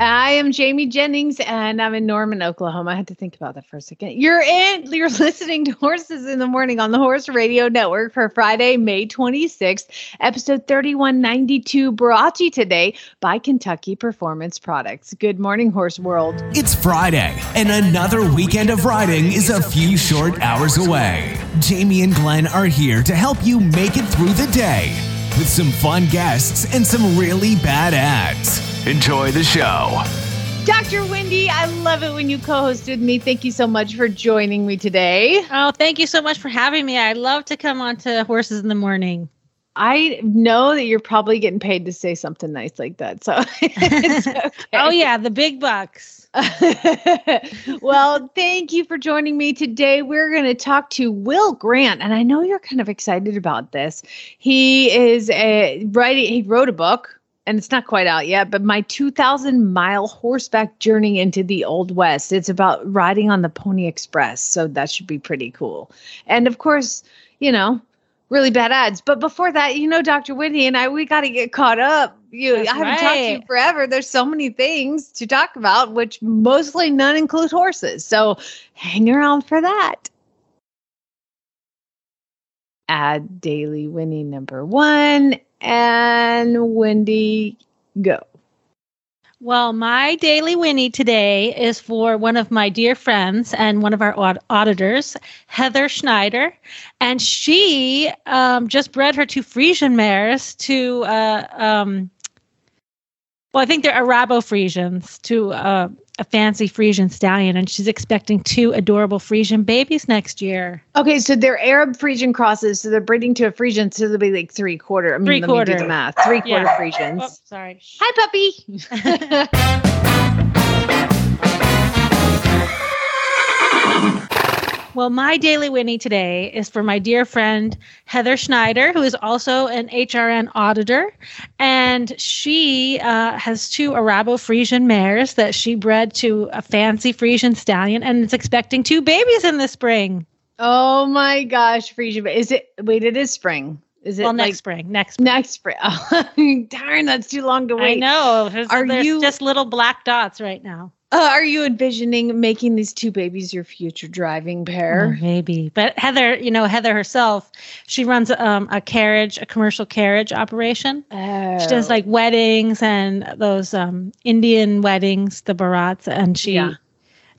I am Jamie Jennings and I'm in Norman, Oklahoma. I had to think about that for a second. You're in you're listening to Horses in the Morning on the Horse Radio Network for Friday, May 26th, episode 3192, brought to you today by Kentucky Performance Products. Good morning, Horse World. It's Friday, and another weekend of riding is a few short hours away. Jamie and Glenn are here to help you make it through the day with some fun guests and some really bad ads. Enjoy the show. Dr. Wendy, I love it when you co host with me. Thank you so much for joining me today. Oh, thank you so much for having me. I love to come on to Horses in the Morning. I know that you're probably getting paid to say something nice like that. So okay. Oh, yeah, the big bucks. well, thank you for joining me today. We're going to talk to Will Grant, and I know you're kind of excited about this. He is a writing. He wrote a book, and it's not quite out yet. But my 2,000 mile horseback journey into the Old West. It's about riding on the Pony Express, so that should be pretty cool. And of course, you know, really bad ads. But before that, you know, Dr. Wendy and I, we got to get caught up. You, That's I haven't talked to you forever. There's so many things to talk about, which mostly none include horses. So hang around for that. Add daily Whinny number one and Wendy go. Well, my daily Whinny today is for one of my dear friends and one of our aud- auditors, Heather Schneider. And she um, just bred her two Frisian mares to, uh, um, well, I think they're Arabo Frisians to uh, a fancy Frisian stallion. And she's expecting two adorable Frisian babies next year. Okay, so they're Arab Frisian crosses, so they're breeding to a Frisian, so they'll be like three quarter. I mean, Three let me do quarter. the math. Three quarter Yeah. Frisians. Oh, sorry. Hi, puppy. Well, my daily Whinny today is for my dear friend Heather Schneider, who is also an HRN auditor. And she uh, has two Arabo Frisian mares that she bred to a fancy Frisian stallion and is expecting two babies in the spring. oh my gosh, Frisian. Is it? Wait, it is spring. Is it well, like next spring. Next spring. next spring? Oh, darn, that's too long to wait. I know. There's, Are there's you- just little black dots right now. Uh, are you envisioning making these two babies your future driving pair? Oh, maybe. But Heather, you know, Heather herself, she runs um, a carriage, a commercial carriage operation. Oh. She does Oh. like weddings and those um, Indian weddings, the baraats, and she Yeah.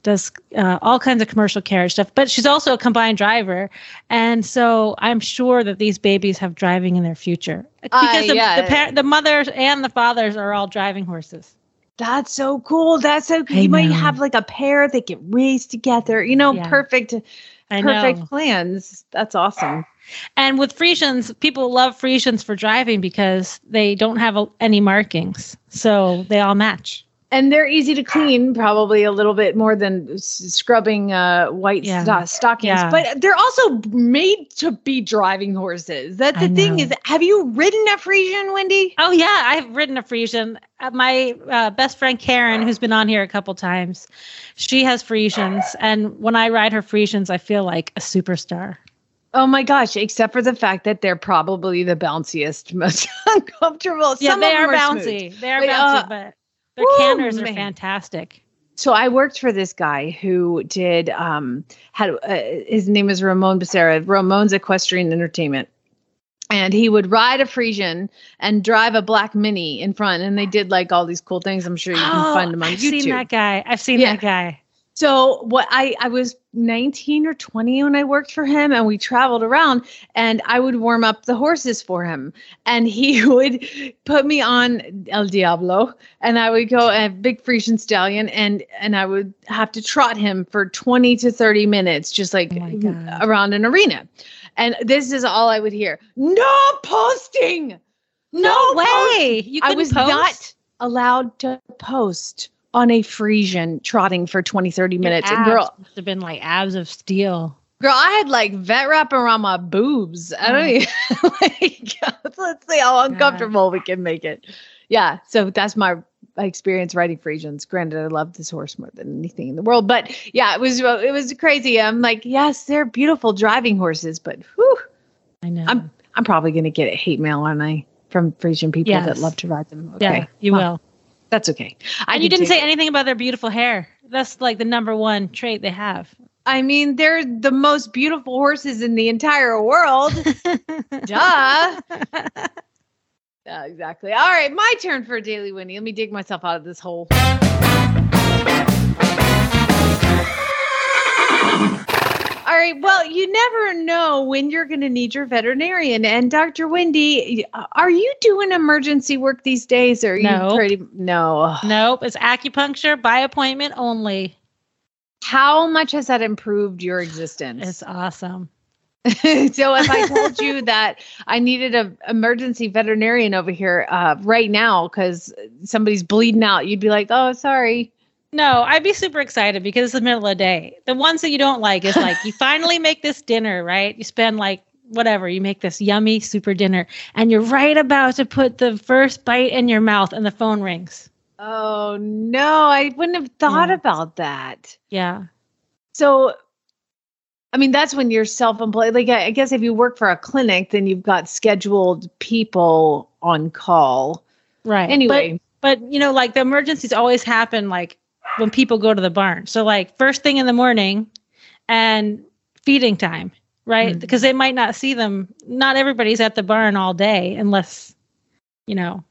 does uh, all kinds of commercial carriage stuff. But she's also a combined driver, and so I'm sure that these babies have driving in their future because the, yeah. the, par- the mothers and the fathers are all driving horses. That's so cool. That's so cool. I You might have like a pair that get raised together. You know, Yeah. perfect, I perfect know. plans. That's awesome. And with Frisians, people love Frisians for driving because they don't have a, any markings, so they all match. And they're easy to clean, probably a little bit more than s- scrubbing uh, white Yeah. sto- stockings. Yeah. But they're also made to be driving horses. That's I the thing know. is, have you ridden a Frisian, Wendy? Oh yeah, I've ridden a Frisian. Uh, my uh, best friend Karen, who's been on here a couple times, she has Frisians, and when I ride her Frisians, I feel like a superstar. Oh my gosh! Except for the fact that they're probably the bounciest, most uncomfortable. Yeah, Some they of are them smooth. bouncy. They are But, bouncy, uh, but their woo, canters are fantastic. So I worked for this guy who did um had uh, his name is Ramon Becerra. Ramon's Equestrian Entertainment. And he would ride a Frisian and drive a black mini in front, and they did like all these cool things. I'm sure you can find them on Oh, I've YouTube. seen that guy. I've seen Yeah. that guy. So what I I was 19 or 20 when I worked for him and we traveled around and I would warm up the horses for him and he would put me on El Diablo and I would go a big Frisian stallion and and I would have to trot him for 20 to 30 minutes just like Oh around an arena. And this is all I would hear. No posting. No, No post- way. You I was post? not allowed to post on a Frisian trotting for 20, 30 minutes. And girl, must have been like abs of steel. girl, I had like vet wrap around my boobs. I don't even like let's see how uncomfortable we can make it. Yeah. So that's my experience riding Frisians. Granted, I love this horse more than anything in the world, but yeah, it was it was crazy. I'm like, yes, they're beautiful driving horses, but whew, I know. I'm I'm probably gonna get a hate mail, aren't I? From Frisian people that love to ride them. yeah, Okay. you Well, will. That's okay. I And you didn't say it. anything about their beautiful hair. That's like the number one trait they have. I mean, they're the most beautiful horses in the entire world. Duh. Yeah, exactly. All right, my turn for a daily Whinny. Let me dig myself out of this hole. All right. Well, you never know when you're going to need your veterinarian. And Dr. Wendy, are you doing emergency work these days? Or are No. you pretty? No. nope, it's acupuncture by appointment only. How much has that improved your existence? It's awesome. so if I told you that I needed a emergency veterinarian over here uh, right now because somebody's bleeding out, you'd be like, "Oh, sorry." No, I'd be super excited because it's the middle of the day. The ones that you don't like is like you finally make this dinner, right? You spend like whatever, you make this yummy super dinner, and you're right about to put the first bite in your mouth, and the phone rings. Oh no, I wouldn't have thought Yeah. about that. Yeah. So, I mean, that's when you're self-employed. Like, I guess if you work for a clinic, then you've got scheduled people on call. Right. Anyway, But, but you know, like the emergencies always happen like when people go to the barn. So like first thing in the morning and feeding time, right? Mhm. Because they might not see them. Not everybody's at the barn all day unless, you know,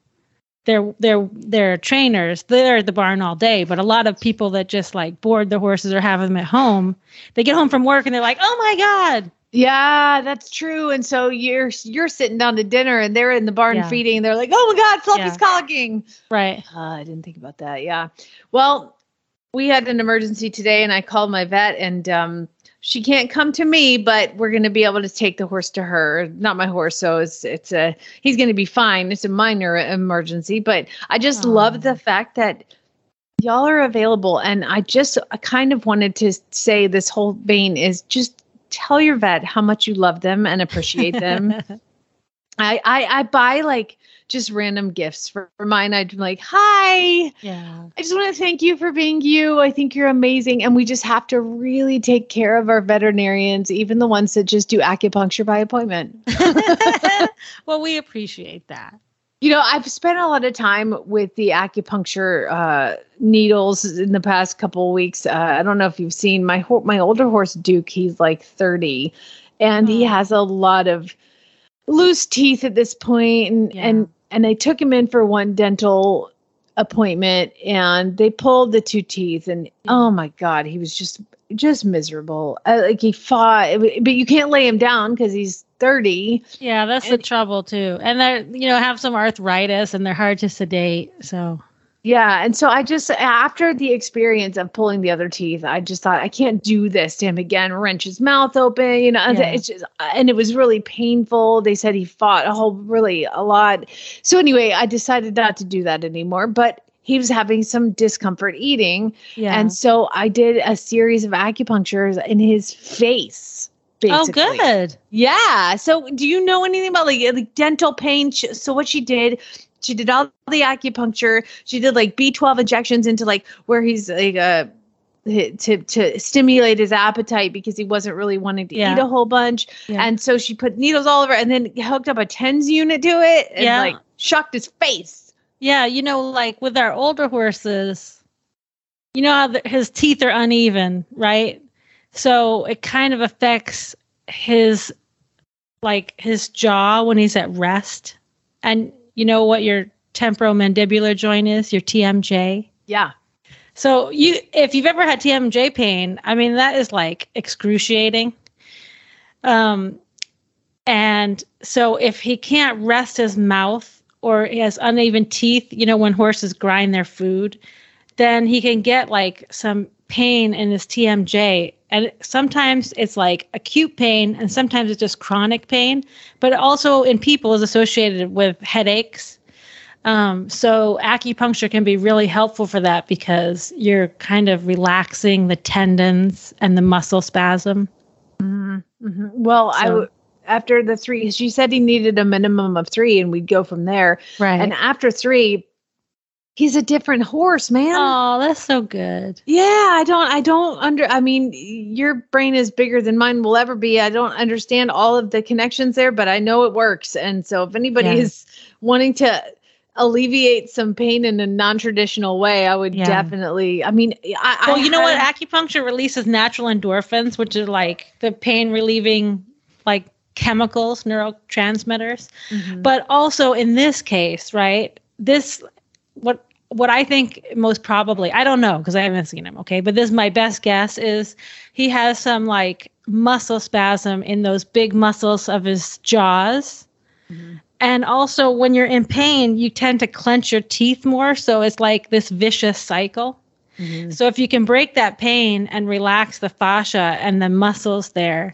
they're they're they're trainers. They're at the barn all day. But a lot of people that just like board the horses or have them at home, they get home from work and they're like, oh my God. yeah, that's true. And so you're you're sitting down to dinner, and they're in the barn Yeah. feeding. And they're like, "Oh my God, Fluffy's Yeah. colicking." Right. Uh, I didn't think about that. Yeah. Well, we had an emergency today, and I called my vet, and um, she can't come to me, but we're going to be able to take the horse to her. Not my horse, so it's it's a he's going to be fine. It's a minor emergency, but I just love the fact that y'all are available, and I just I kind of wanted to say this whole vein is just tell your vet how much you love them and appreciate them. I, I I buy like just random gifts for, for mine. I'd be like, hi, yeah. I just want to thank you for being you. I think you're amazing. And we just have to really take care of our veterinarians, even the ones that just do acupuncture by appointment. well, we appreciate that. You know, I've spent a lot of time with the acupuncture uh, needles in the past couple of weeks. Uh, I don't know if you've seen my ho- my older horse Duke. He's like 30, and he Oh. has a lot of loose teeth at this. And Yeah. and and they took him in for one dental appointment, and they pulled the two teeth, and oh my god, he was just just miserable. Uh, like he fought, but you can't lay him down because he's 30. Yeah, that's the trouble too. And they're you know have some arthritis and they're hard to sedate. So Yeah. And so I just, after the experience of pulling the other teeth, I just thought, I can't do this to him again, wrench his mouth open, you know, and Yeah. it's just, and it was really painful. They said he fought a whole, really a lot. So anyway, I decided not to do that anymore, but he was having some discomfort eating. yeah. And so I did a series of acupunctures in his face. oh, good. Yeah. So, do you know anything about like, uh, like dental pain? So, what she did, she did all the acupuncture. She did like B12 injections into like where he's like uh to to stimulate his appetite because he wasn't really wanting to Yeah. eat a whole bunch. Yeah. And so she put needles all over and then hooked up a TENS unit to it and Yeah. like shocked his face. Yeah, you know, like with our older horses, you know how the, his teeth are uneven, right? So it kind of affects his like his jaw when he's at rest. And you know what your temporomandibular joint is, your TMJ. Yeah. So you if you've ever had TMJ pain, I mean that is like excruciating. Um and so if he can't rest his mouth or he has uneven teeth, you know when horses grind their food, then he can get like some pain in his TMJ and sometimes it's like acute pain and sometimes it's just chronic pain, but also in people is associated with headaches Um, so acupuncture can be really helpful for that because you're kind of relaxing the tendons and the muscle spasm. Mhm. Well, I So- w- after the three, she said he needed a minimum of three, and we'd go from there. Right. And after three, he's a different horse, man. oh, that's so good. Yeah, I don't, I don't under, I mean, your brain is bigger than mine will ever be. I don't understand all of the connections there, but I know it works. And so if anybody Yeah. is wanting to alleviate some pain in a non-traditional way, I would Yeah. definitely, I mean, I, Well, I you know what? Acupuncture releases natural endorphins, which are like the pain relieving, like chemicals, neurotransmitters. Mhm. But also in this case, right? This what what I think most probably, I don't know because I haven't seen him, okay? But this my best guess is he has some like muscle spasm in those big muscles of his jaws. And also when you're in pain, you tend to clench your teeth more, so it's like this vicious cycle. Mhm. So if you can break that pain and relax the fascia and the muscles there,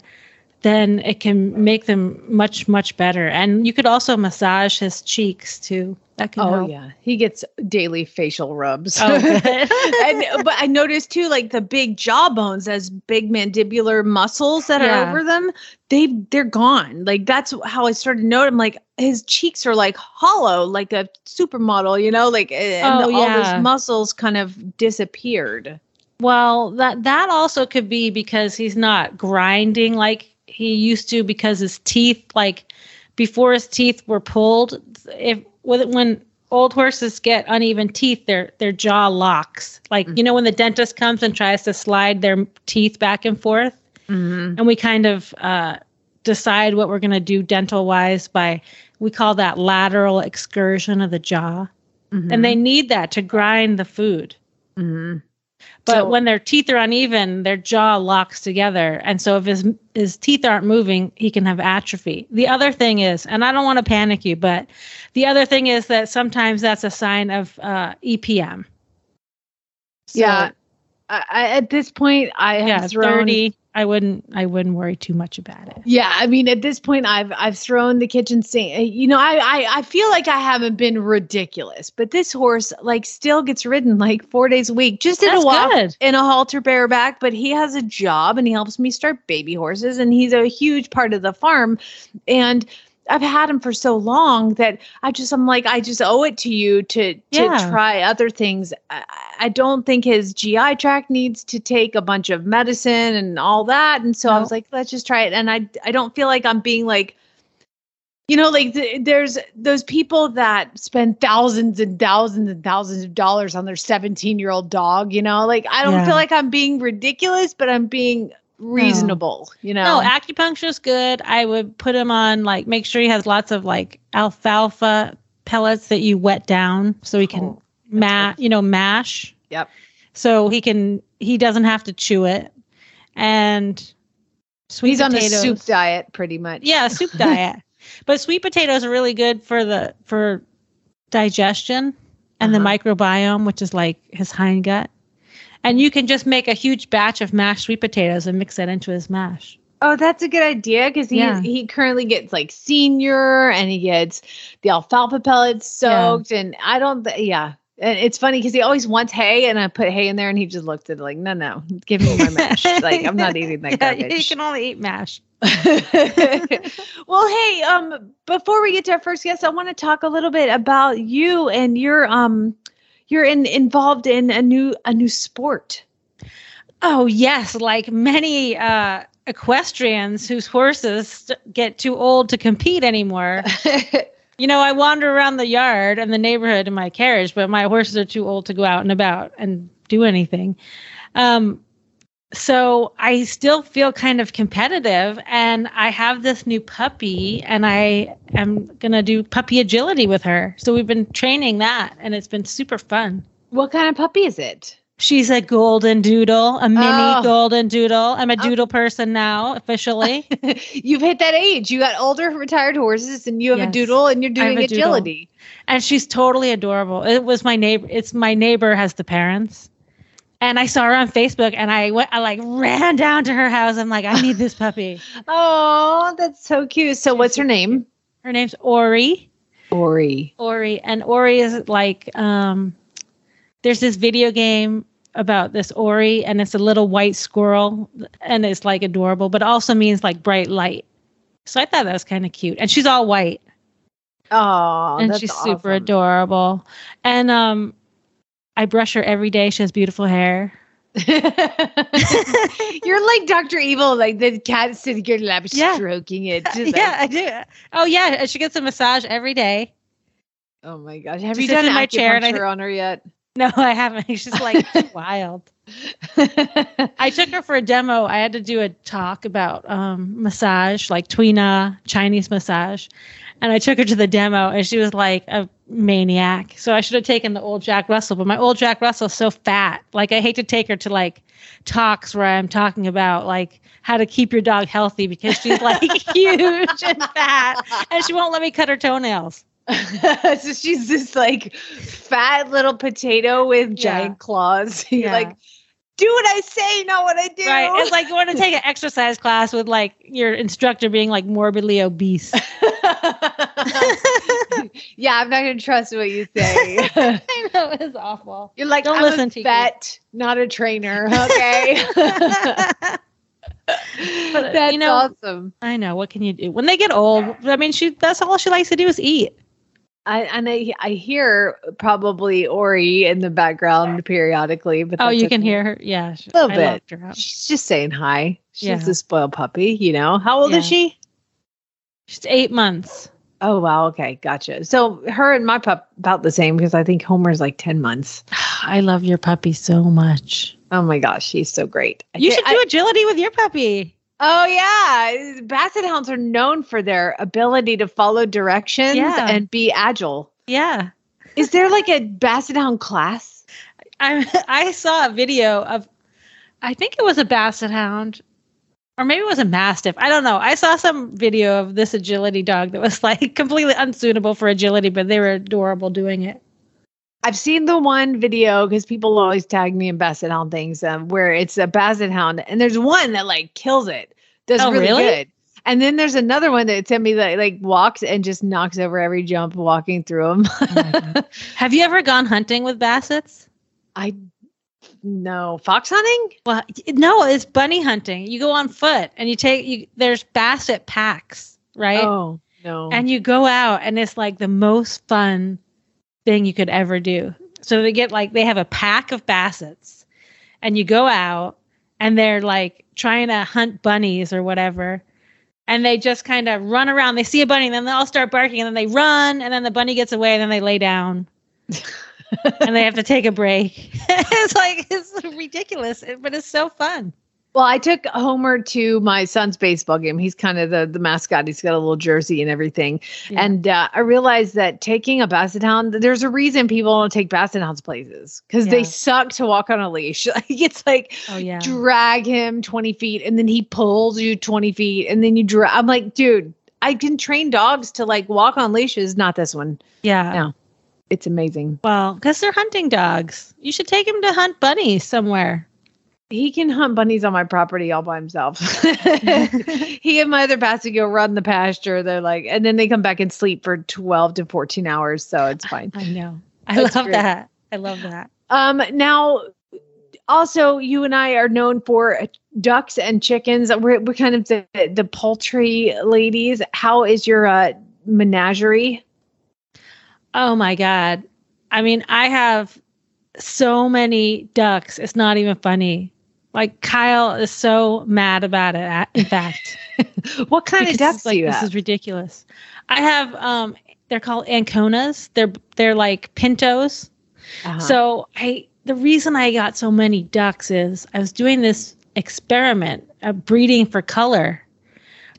then it can make them much much better. And you could also massage his cheeks too. That can Oh help. yeah, he gets daily facial rubs. Oh, and but I noticed too, like the big jawbones, as big mandibular muscles that Yeah. are over them, they they're gone. Like that's how I started to note. I'm like his cheeks are like hollow, like a supermodel, you know, like eh, and Oh, all yeah. his muscles kind of disappeared. Well, that that also could be because he's not grinding like he used to because his teeth like before his teeth were pulled if when old horses get uneven teeth their their jaw locks. Like you know when the dentist comes and tries to slide their teeth back and forth? Mm-hmm. and we kind of uh, decide what we're going to do dental wise by we call that lateral excursion of the jaw. And they need that to grind the food. Mm-hmm. But So- when their teeth are uneven, their jaw locks together. And so if his his teeth aren't moving, he can have atrophy. The other thing is, and I don't want to panic you, but the other thing is that sometimes that's a sign of uh, EPM. So, yeah. I, at this point, I have yeah, thrown thirty. I wouldn't. I wouldn't worry too much about it. Yeah, I mean, at this point, I've I've thrown the kitchen sink. uh, You know, I, I I feel like I haven't been ridiculous, but this horse like still gets ridden like four days a week, just in That's a walk good. in a halter bareback. But he has a job and he helps me start baby horses, and he's a huge part of the farm. And I've had him for so long that I just I'm like I just owe it to you to to Yeah. try other things. I, I don't think his GI tract needs to take a bunch of medicine and all that. And so I was like, let's just try it. And I I don't feel like I'm being like you know, like th- there's those people that spend thousands and thousands and thousands of dollars on their 17 year old dog, you know, like I don't Yeah. feel like I'm being ridiculous, but I'm being reasonable, you know. No, acupuncture is good. I would put him on like make sure he has lots of like alfalfa pellets that you wet down so he can Oh, ma- you know mash. Yep. So he can he doesn't have to chew it. And sweet He's on a potatoes. soup diet pretty much. Yeah, soup diet. But sweet potatoes are really good for the for digestion and the Uh-huh. microbiome, which is like his hind gut. And you can just make a huge batch of mashed sweet potatoes and mix that into his mash. Oh, that's a good idea because he Yeah. he currently gets like senior and he gets the alfalfa pellets Yeah. soaked and I don't th- yeah. And it's funny because he always wants hay and I put hay in there and he just looked at it like, no, no, give me my mash. like I'm not eating that Yeah, you can only eat mash. well, hey, um, before we get to our first guest, I want to talk a little bit about you and your um you're in involved in a new a new sport. Oh yes, like many uh, equestrians whose horses get too old to compete anymore. you know, I wander around the yard and the neighborhood in my carriage, but my horses are too old to go out and about and do anything. Um, so I still feel kind of competitive, and I have this new puppy, and I am gonna do puppy agility with her. So we've been training that, and it's been super fun. what kind of puppy is it? She's a golden doodle, a mini Oh. golden doodle. I'm a um, doodle person now, officially. You've hit that age. You got older retired horses and you have a doodle and you're doing a doodle. agility. and she's totally adorable. It was my neighbor. It's my neighbor has the parents. And I saw her on Facebook and I went, I like ran down to her house. I'm like, I need this puppy. Oh, that's so cute. So what's her name? Her name's Ori. Ori. Ori, and Ori is like um, there's this video game about this Ori, and it's a little white squirrel, and it's like adorable, but also means like bright light. So I thought that was kind of cute, and she's all white, Oh, and she's super adorable. And um, I brush her every day. She has beautiful hair. You're like Dr. Evil, like the cat sitting in your lap Yeah. stroking it. just like- yeah, I do. Oh yeah, she gets a massage every day. oh my gosh. Have you done in my chair and I- on her yet? No, I haven't. She's like wild. I took her for a demo. I had to do a talk about um, massage, like Tuina, Chinese massage, and I took her to the demo, and she was like a maniac. So I should have taken the old Jack Russell, but my old Jack Russell's so fat. Like I hate to take her to like talks where I'm talking about like how to keep your dog healthy because she's like huge and fat, and she won't let me cut her toenails. so she's this like fat little potato with Yeah. giant claws. You're Yeah. like, do what I say, not what I do. Right. It's like you want to take an exercise class with like your instructor being like morbidly obese. yeah, I'm not gonna trust what you say. I know it's awful. You're like, Don't I'm listen, a Tiki. vet, not a trainer. Okay. But, That's you know- awesome. I know. What can you do? When they get old, I mean, she that's all she likes to do is eat. I and I I hear probably Ori in the background periodically, but Oh, you can hear her. Yeah, she- Little I bit. She's just saying hi. She's Yeah. a spoiled puppy, you know. How old is she? She's eight months. Oh wow, okay, gotcha. So her and my pup about the same because I think Homer's like ten months. I love your puppy so much. Oh my gosh, she's so great. You thi- should I- do agility with your puppy. Oh yeah, Basset Hounds are known for their ability to follow directions Yeah. and be agile. Yeah. Is there like a Basset Hound class? I I saw a video of I think it was a basset hound or maybe it was a mastiff. I don't know. I saw some video of this agility dog that was like completely unsuitable for agility, but they were adorable doing it. I've seen the one video because people always tag me in Basset Hound things um, where it's a Basset Hound, and there's one that like kills it, does Oh, really, really? good. And then there's another one that sent me that like walks and just knocks over every jump walking through them. Have you ever gone hunting with bassets? I no fox hunting. Well, no, it's bunny hunting. You go on foot and you take you there's basset packs, right? Oh no. and you go out and it's like the most fun thing you could ever do. So they get like they have a pack of bassets and you go out and they're like trying to hunt bunnies or whatever and they just kind of run around. They see a bunny and then they all start barking and then they run and then the bunny gets away and then they lay down. And they have to take a break. It's like it's ridiculous but it's so fun Well, I took Homer to my son's baseball game. He's kind of the, the mascot. He's got a little jersey and everything. Yeah. And uh, I realized that taking a basset hound, there's a reason people don't take basset hounds places because they suck to walk on a leash. Like it's like oh yeah drag him 20 feet and then he pulls you 20 feet and then you drag. I'm like, dude, I can train dogs to like walk on leashes. Not this one. yeah No. It's amazing. well because they're hunting dogs you should take him to hunt bunnies somewhere He can hunt bunnies on my property all by himself. he and my other basset go run the pasture. They're like, and then they come back and sleep for 12 to 14 hours. So it's fine. I know. I That's love great. that. I love that. Um, now, also, you and I are known for ducks and chickens. We're, we're kind of the, the poultry ladies. How is your uh, menagerie? Oh my God. I mean, I have so many ducks. It's not even funny. Like Kyle is so mad about it. In fact, What kind of ducks like, do you this have? is ridiculous. I have um they're called anconas. They're they're like pintos. Uh-huh. So I the reason I got so many ducks is I was doing this experiment of breeding for color,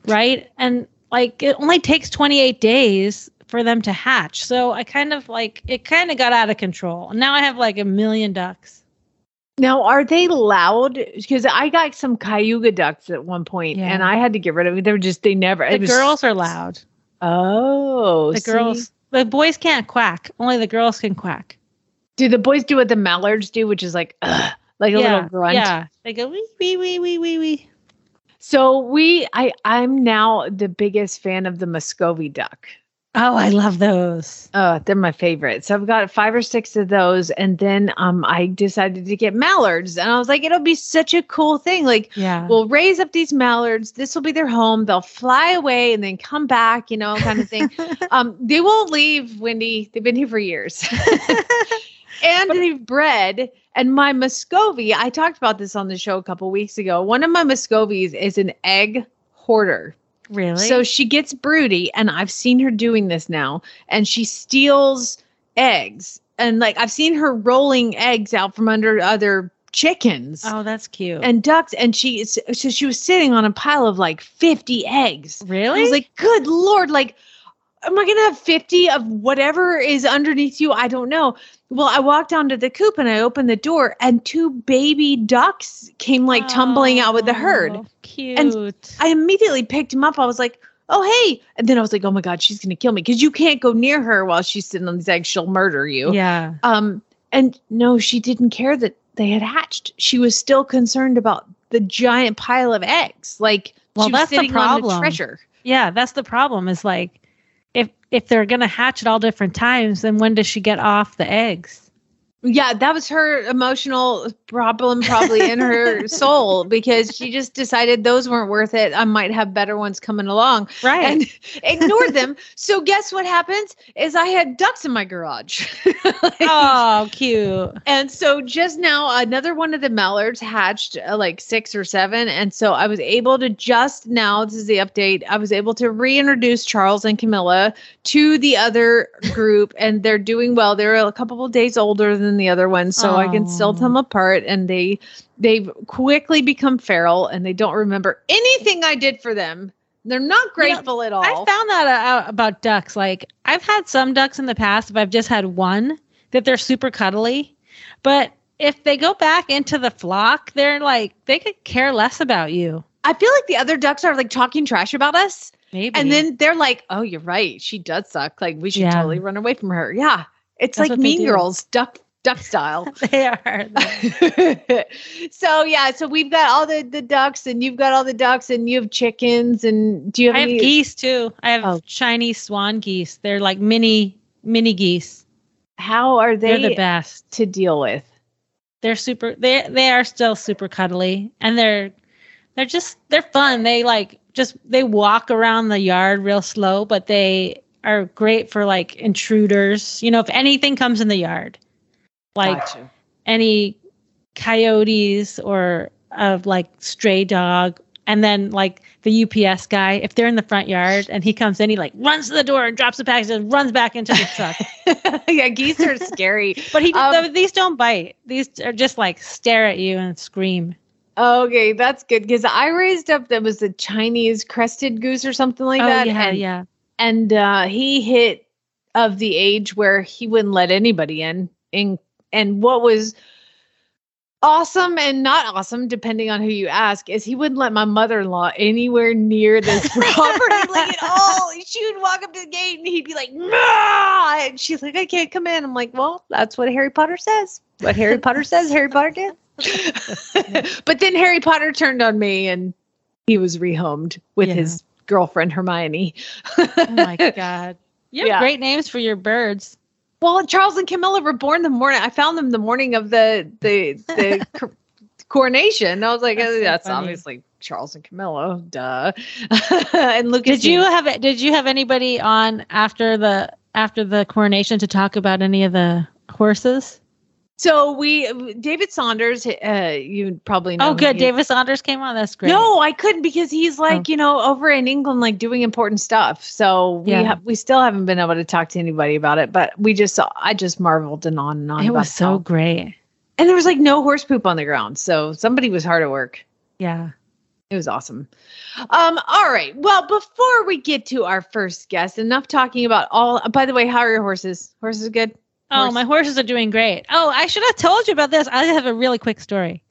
right? And like it only takes 28 days for them to hatch. So I kind of like it kind of got out of control. Now I have like a million ducks. Now, are they loud? Because I got some Cayuga ducks at one point, Yeah. and I had to get rid of them. They were just they never. The was- girls are loud. Oh, The see? girls the boys can't quack. Only the girls can quack. Do the boys do what the mallards do, which is like, ugh, like a yeah, little grunt? Yeah. They go wee wee wee wee wee wee. So we, I, I'm now the biggest fan of the Muscovy duck. Oh, I love those. Oh, they're my favorite. So I've got five or six of those, and then um, I decided to get mallards, and I was like, it'll be such a cool thing. Like, Yeah. we'll raise up these mallards. This will be their home. They'll fly away and then come back, you know, kind of thing. um, they won't leave, Wendy. They've been here for years, and they've bred. And my Muscovy, I talked about this on the show a couple weeks ago. One of my Muscovies is an egg hoarder. Really? So she gets broody, and I've seen her doing this now, and she steals eggs. And like I've seen her rolling eggs out from under other chickens oh, that's cute. and ducks. And she is so she was sitting on a pile of like 50 eggs. really? I was like, good lord, like, am I gonna have 50 of whatever is underneath you? I don't know. Well, I walked down to the coop and I opened the door, and two baby ducks came like tumbling out with the herd. Oh, Cute. I immediately picked him up. I was like, oh, hey. And then I was like, oh my God, she's going to kill me because you can't go near her while she's sitting on these eggs. She'll murder you. yeah. Um, and no, she didn't care that they had hatched. She was still concerned about the giant pile of eggs. Like, Well, that's the on the problem. treasure. Yeah, that's the problem. Is like if they're gonna hatch at all different times, then when does she get off the eggs? Yeah, that was her emotional problem, probably in her soul, because she just decided those weren't worth it. I might have better ones coming along. Right. and ignored them. So guess what happens? Is I had ducks in my garage. oh, cute. And so just now, another one of the mallards hatched uh, like six or seven. And so I was able to just now, this is the update, I was able to reintroduce Charles and Camilla to the other group, and they're doing well. They're a couple of days older than the other ones, so I can still tell them apart. And they they've quickly become feral, and they don't remember anything I did for them. They're not grateful at all. I found that out about ducks. Like I've had some ducks in the past, if I've just had one, that they're super cuddly. But if they go back into the flock, they're like they could care less about you. I feel like the other ducks are like talking trash about us. Maybe. And then they're like, "Oh, you're right. She does suck. Like we should Yeah. totally run away from her." Yeah, it's That's like Mean. Girls, duck duck style. they are. so yeah, so we've got all the the ducks, and you've got all the ducks, and you have chickens, and do you have, I have geese too. I have Oh. Chinese swan geese. They're like mini mini geese. How are they? They're the best. to deal with? They're super they they are still super cuddly and they're they're just they're fun. They like just they walk around the yard real slow, but they are great for like intruders. You know, if anything comes in the yard. Like Gotcha. any coyotes or of like stray dog and then like the UPS guy, if they're in the front yard and he comes in, he like runs to the door and drops the package and runs back into the truck. yeah, geese are scary. But he Um, these don't bite. These are just like stare at you and scream. Okay, that's good because I raised up that was a Chinese crested goose or something like oh that. yeah, and yeah. and uh, he hit of the age where he wouldn't let anybody in. in and what was awesome and not awesome, depending on who you ask, is he wouldn't let my mother-in-law anywhere near this property, like at all. She would walk up to the gate and he'd be like, "Nah!" and she's like, "I can't come in." I'm like, "Well, that's what Harry Potter says. What Harry Potter says, Harry Potter did." but then Harry Potter turned on me and he was rehomed with Yeah. his girlfriend Hermione. Oh my god. You have Yeah. great names for your birds. Well, Charles and Camilla were born the morning. I found them the morning of the the the cor- coronation. I was like, That's "Oh, so that's obviously Charles and Camilla, duh. and Lucas, Did you have did you have anybody on after the after the coronation to talk about any of the horses? So we, David Saunders. Uh, you probably know. Oh, good. David Saunders came on. That's great. No, I couldn't because he's like, Oh. you know, over in England, like doing important stuff. So we Yeah. have, we still haven't been able to talk to anybody about it. But we just, saw, I just marveled and on and on. it was so great. and there was like no horse poop on the ground. So somebody was hard at work. Yeah. It was awesome. Um, all right. Well, before we get to our first guest, enough talking about all. By the way, how are your horses? Horses good? Oh, my horses are doing great. Oh, I should have told you about this. I have a really quick story.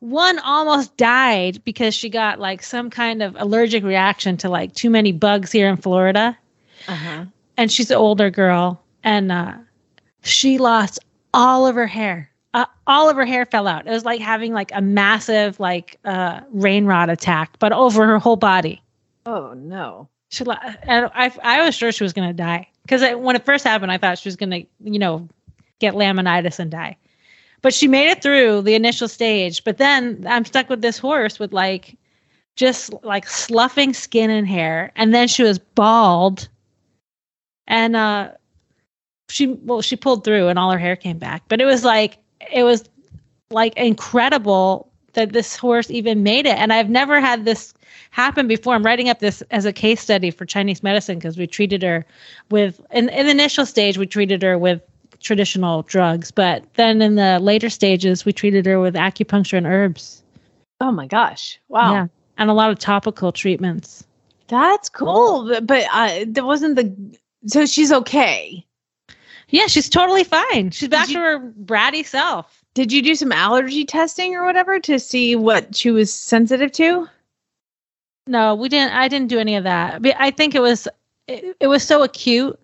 One almost died because she got like some kind of allergic reaction to like too many bugs here in Florida. Uh huh. And she's an older girl and uh, she lost all of her hair. Uh, all of her hair fell out. It was like having like a massive like uh, rain rot attack, but over her whole body. Oh no. She, li- and I, I was sure she was going to die because when it first happened, I thought she was going to, you know, get laminitis and die. But she made it through the initial stage. But then I'm stuck with this horse with like just like sloughing skin and hair. And then she was bald. And uh she well, she pulled through and all her hair came back. But it was like it was like incredible that this horse even made it. And I've never had this happen before. I'm writing up this as a case study for Chinese medicine because we treated her with in, in the initial stage we treated her with traditional drugs, but then in the later stages we treated her with acupuncture and herbs. Oh my gosh. Wow. Yeah. And a lot of topical treatments. That's cool. But, but uh, there wasn't the. So she's okay. Yeah, she's totally fine. She's back you- to her bratty self. Did you do some allergy testing or whatever to see what she was sensitive to? No, we didn't. I didn't do any of that. But I think it was it, it was so acute.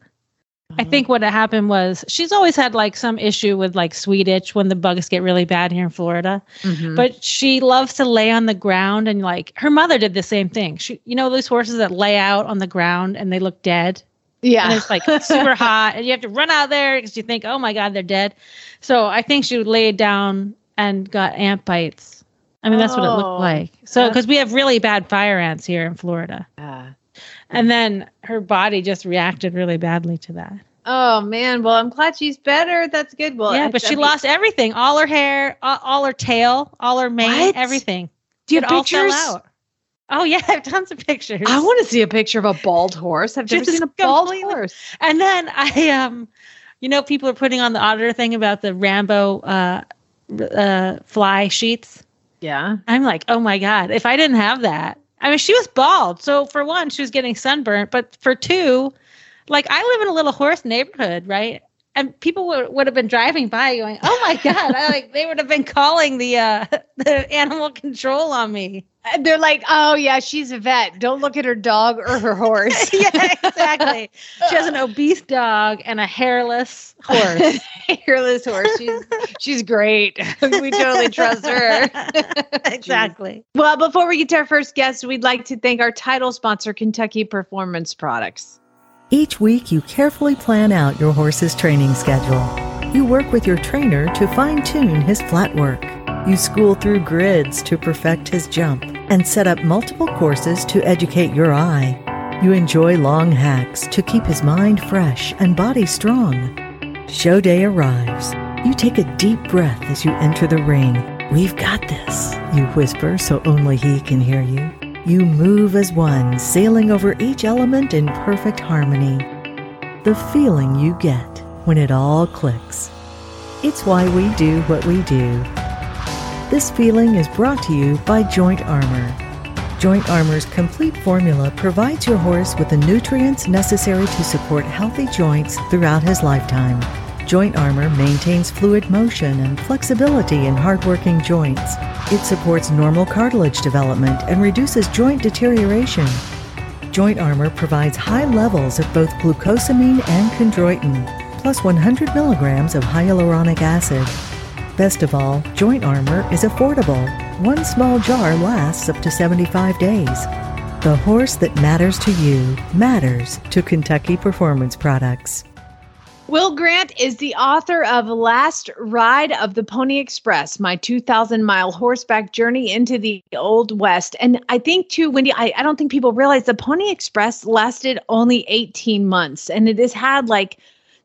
I think what happened was she's always had like some issue with like sweet itch when the bugs get really bad here in Florida. Mhm. But she loves to lay on the ground and like her mother did the same thing. She, you know, those horses that lay out on the ground and they look dead. Yeah. and it's like super hot and you have to run out there because you think oh my god they're dead so i think she laid down and got ant bites i mean that's what it Oh, looked like so because we have really bad fire ants here in florida Uh, and then her body just reacted really badly to that oh man. Well, I'm glad she's better. That's good. Well, yeah but she I mean, lost everything all her hair all, all her tail all her mane What? everything Do you it have pictures? out oh yeah i have tons of pictures I want to see a picture of a bald horse. I've never Just seen a bald horse. And then I um you know people are putting on the auditor thing about the Rambo uh uh fly sheets. Yeah. I'm like, "Oh my god, if I didn't have that." I mean, she was bald. So for one, she was getting sunburnt, but for two, like I live in a little horse neighborhood, right? And people would, would have been driving by going, "Oh my god!" I like they would have been calling the uh the animal control on me. And they're like, oh yeah, she's a vet. Don't look at her dog or her horse. yeah, exactly. She has an obese dog and a hairless horse. Hairless horse. She's she's great. we totally trust her. exactly. Well, before we get to our first guest, we'd like to thank our title sponsor, Kentucky Performance Products. Each week, you carefully plan out your horse's training schedule. You work with your trainer to fine tune his flat work. You school through grids to perfect his jump and set up multiple courses to educate your eye. You enjoy long hacks to keep his mind fresh and body strong. Show day arrives. You take a deep breath as you enter the ring. We've got this, you whisper so only he can hear you. You move as one, sailing over each element in perfect harmony. The feeling you get when it all clicks. It's why we do what we do. This feeling is brought to you by Joint Armor. Joint Armor's complete formula provides your horse with the nutrients necessary to support healthy joints throughout his lifetime. Joint Armor maintains fluid motion and flexibility in hardworking joints. It supports normal cartilage development and reduces joint deterioration. Joint Armor provides high levels of both glucosamine and chondroitin, plus 100 milligrams of hyaluronic acid. Best of all, Joint Armor is affordable. One small jar lasts up to 75 days. The horse that matters to you matters to Kentucky Performance Products. Will Grant is the author of Last Ride of the Pony Express, my 2,000 mile horseback journey into the Old West. And I think, too, Wendy, I, I don't think people realize the Pony Express lasted only 18 months and it has had like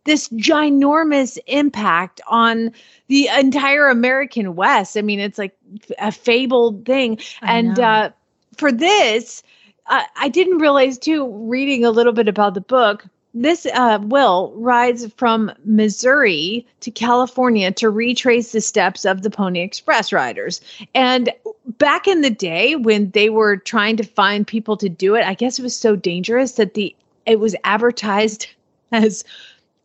this ginormous impact on the entire American West. I mean, it's like a fabled thing. I and uh, for this, uh, I didn't realize, too, reading a little bit about the book this uh, will rides from Missouri to California to retrace the steps of the Pony Express riders. And back in the day when they were trying to find people to do it, I guess it was so dangerous that the it was advertised as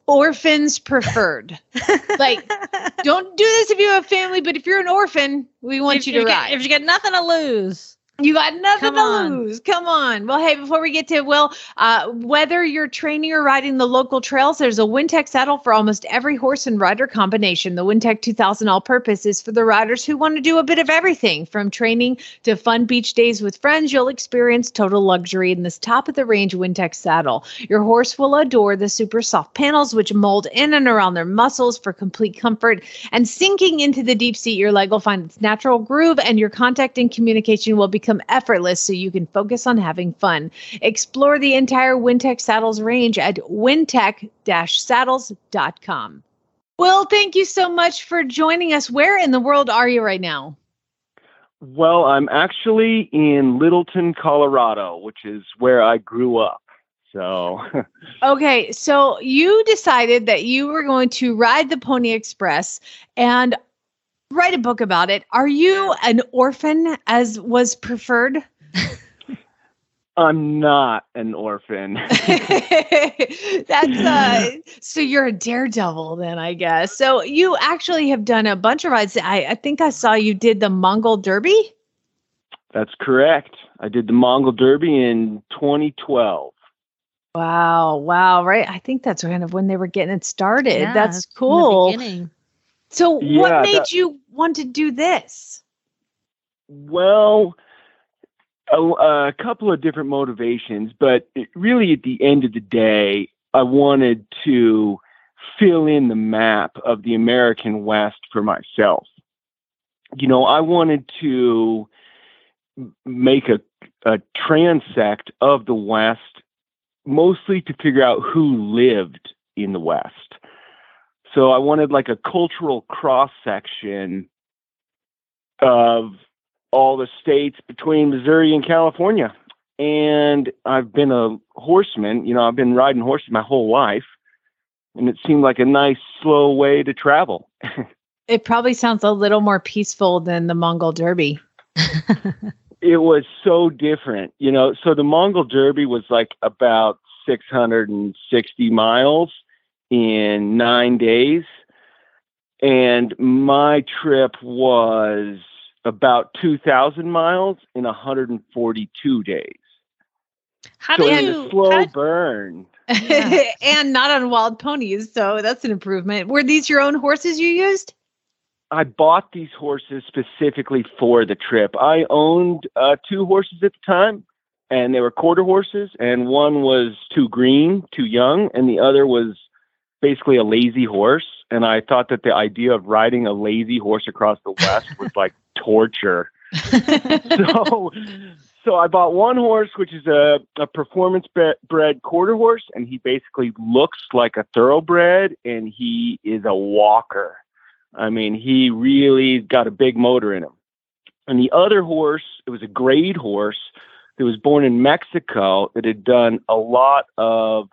orphans preferred. like, don't do this if you have a family, but if you're an orphan, we want if you to ride. If you got nothing to lose. You got nothing Come to on. lose. Come on. Well, hey, before we get to Will, uh, whether you're training or riding the local trails, there's a Wintec saddle for almost every horse and rider combination. The Wintec 2000 All Purpose is for the riders who want to do a bit of everything from training to fun beach days with friends. You'll experience total luxury in this top of the range Wintec saddle. Your horse will adore the super soft panels, which mold in and around their muscles for complete comfort. And sinking into the deep seat, your leg will find its natural groove, and your contact and communication will become effortless so you can focus on having fun. Explore the entire Wintec Saddles range at wintec-saddles.com. Will, thank you so much for joining us. Where in the world are you right now? Well, I'm actually in Littleton, Colorado, which is where I grew up. So, Okay, so you decided that you were going to ride the Pony Express and write a book about it. Are you an orphan as was preferred? I'm not an orphan. That's uh so you're a daredevil then, I guess. So you actually have done a bunch of rides. I, I think I saw you did the Mongol Derby. That's correct. I did the Mongol Derby in 2012. Wow, wow, right. I think that's kind of when they were getting it started. Yeah, that's from the cool. beginning. So Yeah, what made that- you want to do this? Well, a, a couple of different motivations, but really at the end of the day, I wanted to fill in the map of the American West for myself. You know, I wanted to make a, a transect of the West, mostly to figure out who lived in the West. So I wanted like a cultural cross section of all the states between Missouri and California. And I've been a horseman, you know, I've been riding horses my whole life. And it seemed like a nice, slow way to travel. It probably sounds a little more peaceful than the Mongol Derby. It was so different, you know. So the Mongol Derby was like about 660 miles in nine days. And my trip was about 2,000 miles in 142 days. How so do you a slow how- burn. Yeah. and not on wild ponies, so that's an improvement. Were these your own horses you used? I bought these horses specifically for the trip. I owned uh, two horses at the time, and they were quarter horses, and one was too green, too young, and the other was basically a lazy horse. And I thought that the idea of riding a lazy horse across the West was like torture. so, so I bought one horse, which is a, a performance bred quarter horse, and he basically looks like a thoroughbred, and he is a walker. I mean, he really got a big motor in him. And the other horse, it was a grade horse that was born in Mexico that had done a lot of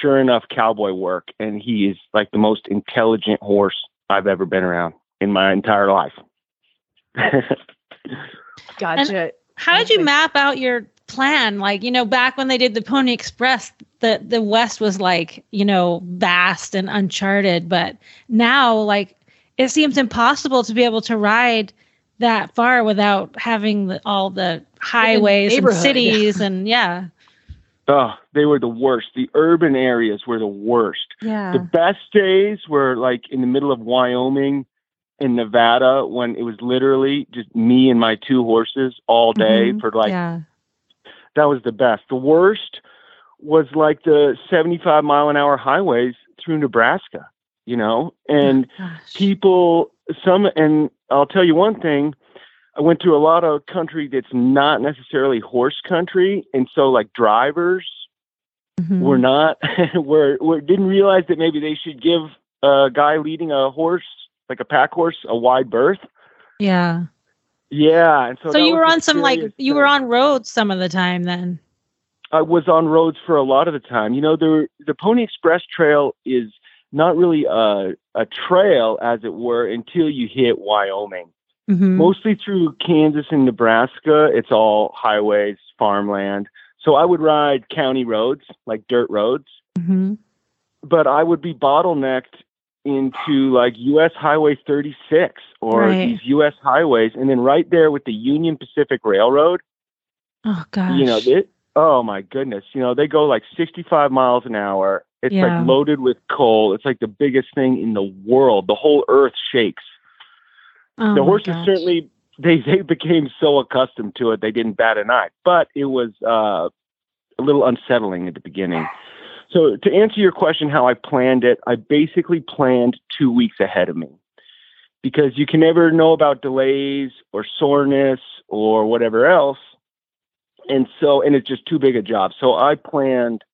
sure enough cowboy work. And he is like the most intelligent horse I've ever been around in my entire life. Gotcha. how did you map out your plan? Like, you know, back when they did the Pony Express, the the West was like, you know, vast and uncharted, but now like it seems impossible to be able to ride that far without having the, all the highways and neighborhood. cities and yeah. Oh, they were the worst. The urban areas were the worst. Yeah. The best days were like in the middle of Wyoming and Nevada when it was literally just me and my two horses all day Mhm. for like yeah. that was the best. The worst was like the 75 mile an hour highways through Nebraska, you know, and Gosh. people, some, and I'll tell you one thing. I went to a lot of country that's not necessarily horse country. And so like drivers Mhm. were not, were, were, didn't realize that maybe they should give a guy leading a horse, like a pack horse, a wide berth. yeah. Yeah. And so, So, you were on some like you were on roads some of the time then. I was on roads for a lot of the time. You know, the the Pony Express Trail is not really a a trail, as it were, until you hit Wyoming. Mhm. Mostly through Kansas and Nebraska, it's all highways, farmland. So I would ride county roads, like dirt roads, Mhm. but I would be bottlenecked into like US Highway 36 or Right. these US highways. And then right there with the Union Pacific Railroad, Oh gosh. You know, it, oh my goodness. You know, they go like 65 miles an hour. It's Yeah. like loaded with coal. It's like the biggest thing in the world. The whole earth shakes. Oh the horses gosh. certainly they they became so accustomed to it they didn't bat an eye. But it was uh, a little unsettling at the beginning. So to answer your question, how I planned it, I basically planned two weeks ahead of me because you can never know about delays or soreness or whatever else. And so, and it's just too big a job. So I planned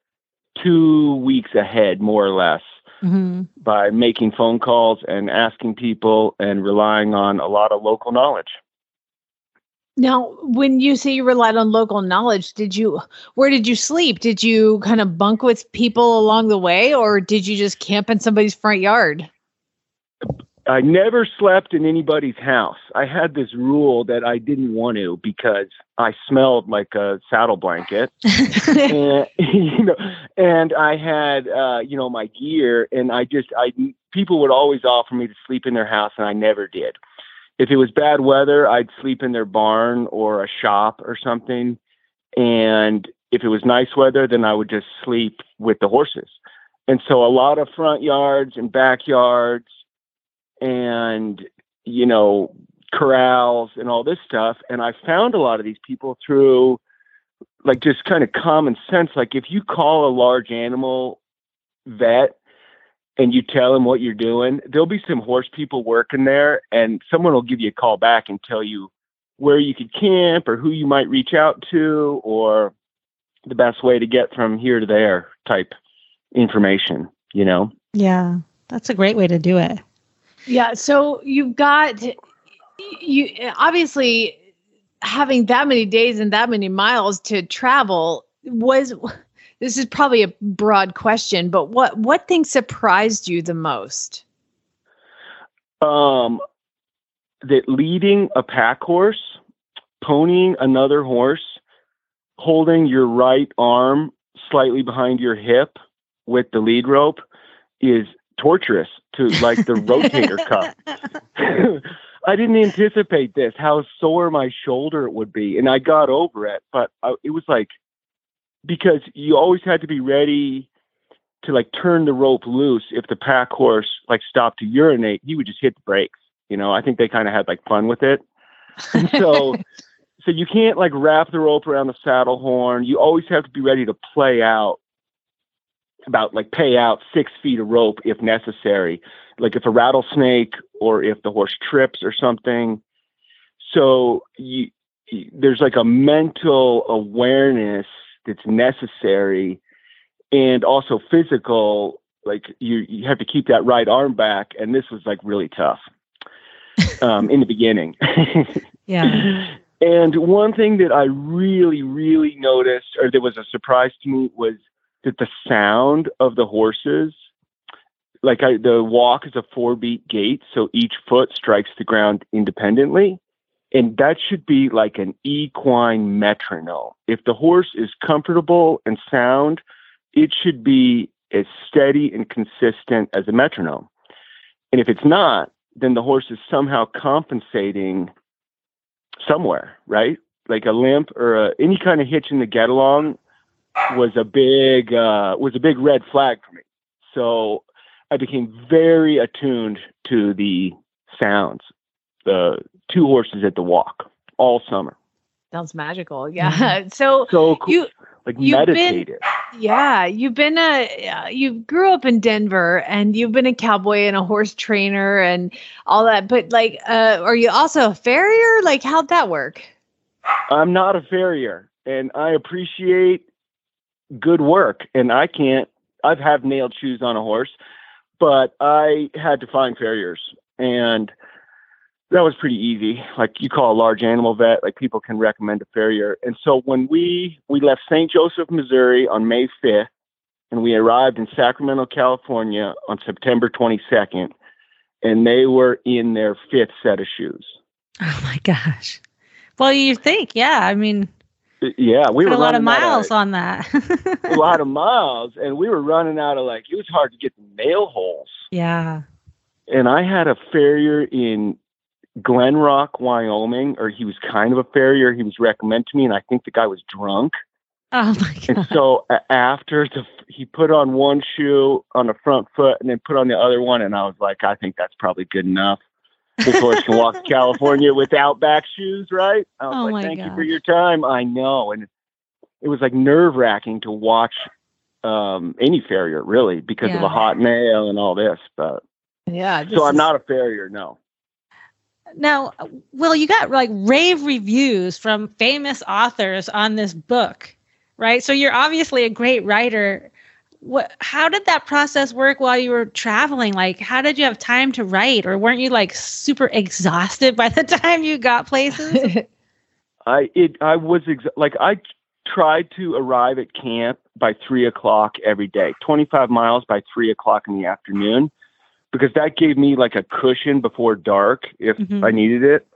two weeks ahead, more or less Mhm. by making phone calls and asking people and relying on a lot of local knowledge. Now, when you say you relied on local knowledge, did you where did you sleep? Did you kind of bunk with people along the way or did you just camp in somebody's front yard? I never slept in anybody's house. I had this rule that I didn't want to because I smelled like a saddle blanket. and you know, and I had uh, you know my gear, and I just I people would always offer me to sleep in their house, and I never did. If it was bad weather, I'd sleep in their barn or a shop or something, and if it was nice weather, then I would just sleep with the horses. And so a lot of front yards and backyards, and you know corrals and all this stuff. And I found a lot of these people through like just kind of common sense. Like if you call a large animal vet and you tell them what you're doing, there'll be some horse people working there and someone will give you a call back and tell you where you could camp or who you might reach out to or the best way to get from here to there type information, you know? yeah. That's a great way to do it. Yeah, so you've got you obviously having that many days and that many miles to travel was this is probably a broad question, but what what thing surprised you the most? Um, that leading a pack horse, ponying another horse, holding your right arm slightly behind your hip with the lead rope is torturous to like the rotator cuff. I didn't anticipate this, how sore my shoulder would be. And I got over it, but I, it was like, because you always had to be ready to like turn the rope loose if the pack horse like stopped to urinate, he would just hit the brakes. You know, I think they kind of had like fun with it. And so, so you can't like wrap the rope around the saddle horn. You always have to be ready to play out about like pay out six feet of rope if necessary, like if a rattlesnake or if the horse trips or something. So you, there's like a mental awareness that's necessary and also physical like you you have to keep that right arm back and this was like really tough um in the beginning Yeah. and one thing that i really really noticed or that was a surprise to me was that the sound of the horses like I, the walk is a four beat gait so each foot strikes the ground independently and that should be like an equine metronome if the horse is comfortable and sound it should be as steady and consistent as a metronome. And if it's not, then the horse is somehow compensating somewhere, right? Like a limp or a, any kind of hitch in the get along was a big uh, was a big red flag for me. So I became very attuned to the sounds, the two horses at the walk all summer. Sounds magical. Yeah. So So cool, you like you've been- Yeah, you've been a uh, you grew up in Denver and you've been a cowboy and a horse trainer and all that. But like, uh, are you also a farrier? Like, how'd that work? I'm not a farrier, and I appreciate good work. And I can't. I've had nailed shoes on a horse, but I had to find farriers, and that was pretty easy. Like you call a large animal vet, like people can recommend a farrier. And so when we we left St. Joseph, Missouri, on May 5th, and we arrived in Sacramento, California, on September 22nd, and they were in their fifth set of shoes. Oh my gosh. Well, you think, yeah. I mean, Yeah, we put were a lot of miles on that. a lot of miles and we were running out of like it was hard to get the nail holes yeah. and i had a farrier in Glenrock, Wyoming, or he was kind of a farrier. He was recommended to me, and I think the guy was drunk. Oh my And god. so a- after the, he put on one shoe on the front foot and then put on the other one, and I was like, I think that's probably good enough. This horse can walk to California without back shoes, right? I was Oh like, my thank you for your time. I know, and it was like nerve wracking to watch um, any farrier really because of Yeah. a hot nail and all this. But Yeah. so I'm not a farrier, no. Now, well, you got like rave reviews from famous authors on this book, right? So you're obviously a great writer. What? How did that process work while you were traveling? Like, how did you have time to write, or weren't you like super exhausted by the time you got places? I it I was ex- like I tried to arrive at camp by three o'clock every day, twenty five miles by three o'clock in the afternoon, because that gave me like a cushion before dark if Mhm. I needed it.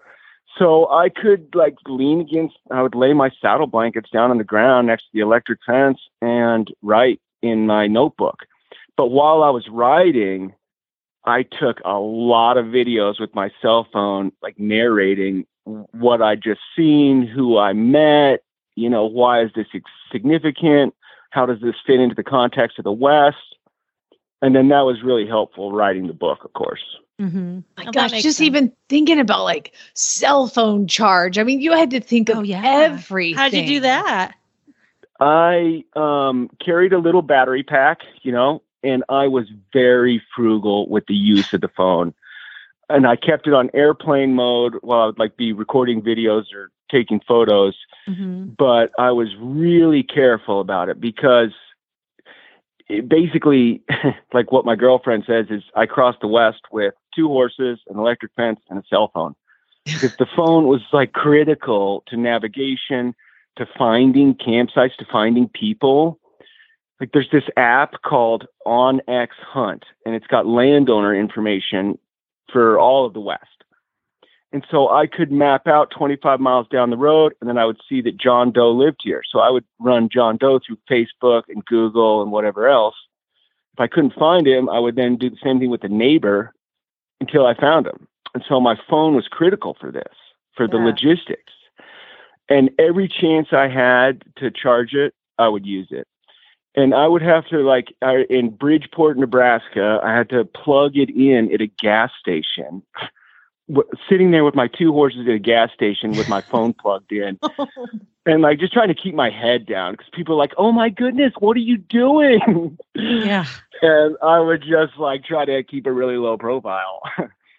So I could like lean against. I would lay my saddle blankets down on the ground next to the electric fence and write in my notebook. But while I was writing, I took a lot of videos with my cell phone, like narrating what I just seen, who I met, you know, why is this significant? How does this fit into the context of the West? And then that was really helpful writing the book, of course. mm-hmm. My gosh, just even thinking about like cell phone charge. I mean, you had to think of Oh, yeah. everything. How'd you do that? I um, carried a little battery pack, you know, and I was very frugal with the use of the phone. And I kept it on airplane mode while I would like be recording videos or taking photos. Mm-hmm. but I was really careful about it because it basically, like what my girlfriend says, is I crossed the West with two horses, an electric fence, and a cell phone. Because the phone was like critical to navigation, to finding campsites, to finding people. Like there's this app called OnX Hunt, and it's got landowner information for all of the West. And so I could map out 25 miles down the road, and then I would see that John Doe lived here. So I would run John Doe through Facebook and Google and whatever else. If I couldn't find him, I would then do the same thing with the neighbor until I found him. And so my phone was critical for this, for the Yeah. logistics. And every chance I had to charge it, I would use it. And I would have to, like, I, in Bridgeport, Nebraska, I had to plug it in at a gas station sitting there with my two horses at a gas station with my phone plugged in and like just trying to keep my head down because people are like, oh my goodness, what are you doing? Yeah. and I would just like try to keep a really low profile.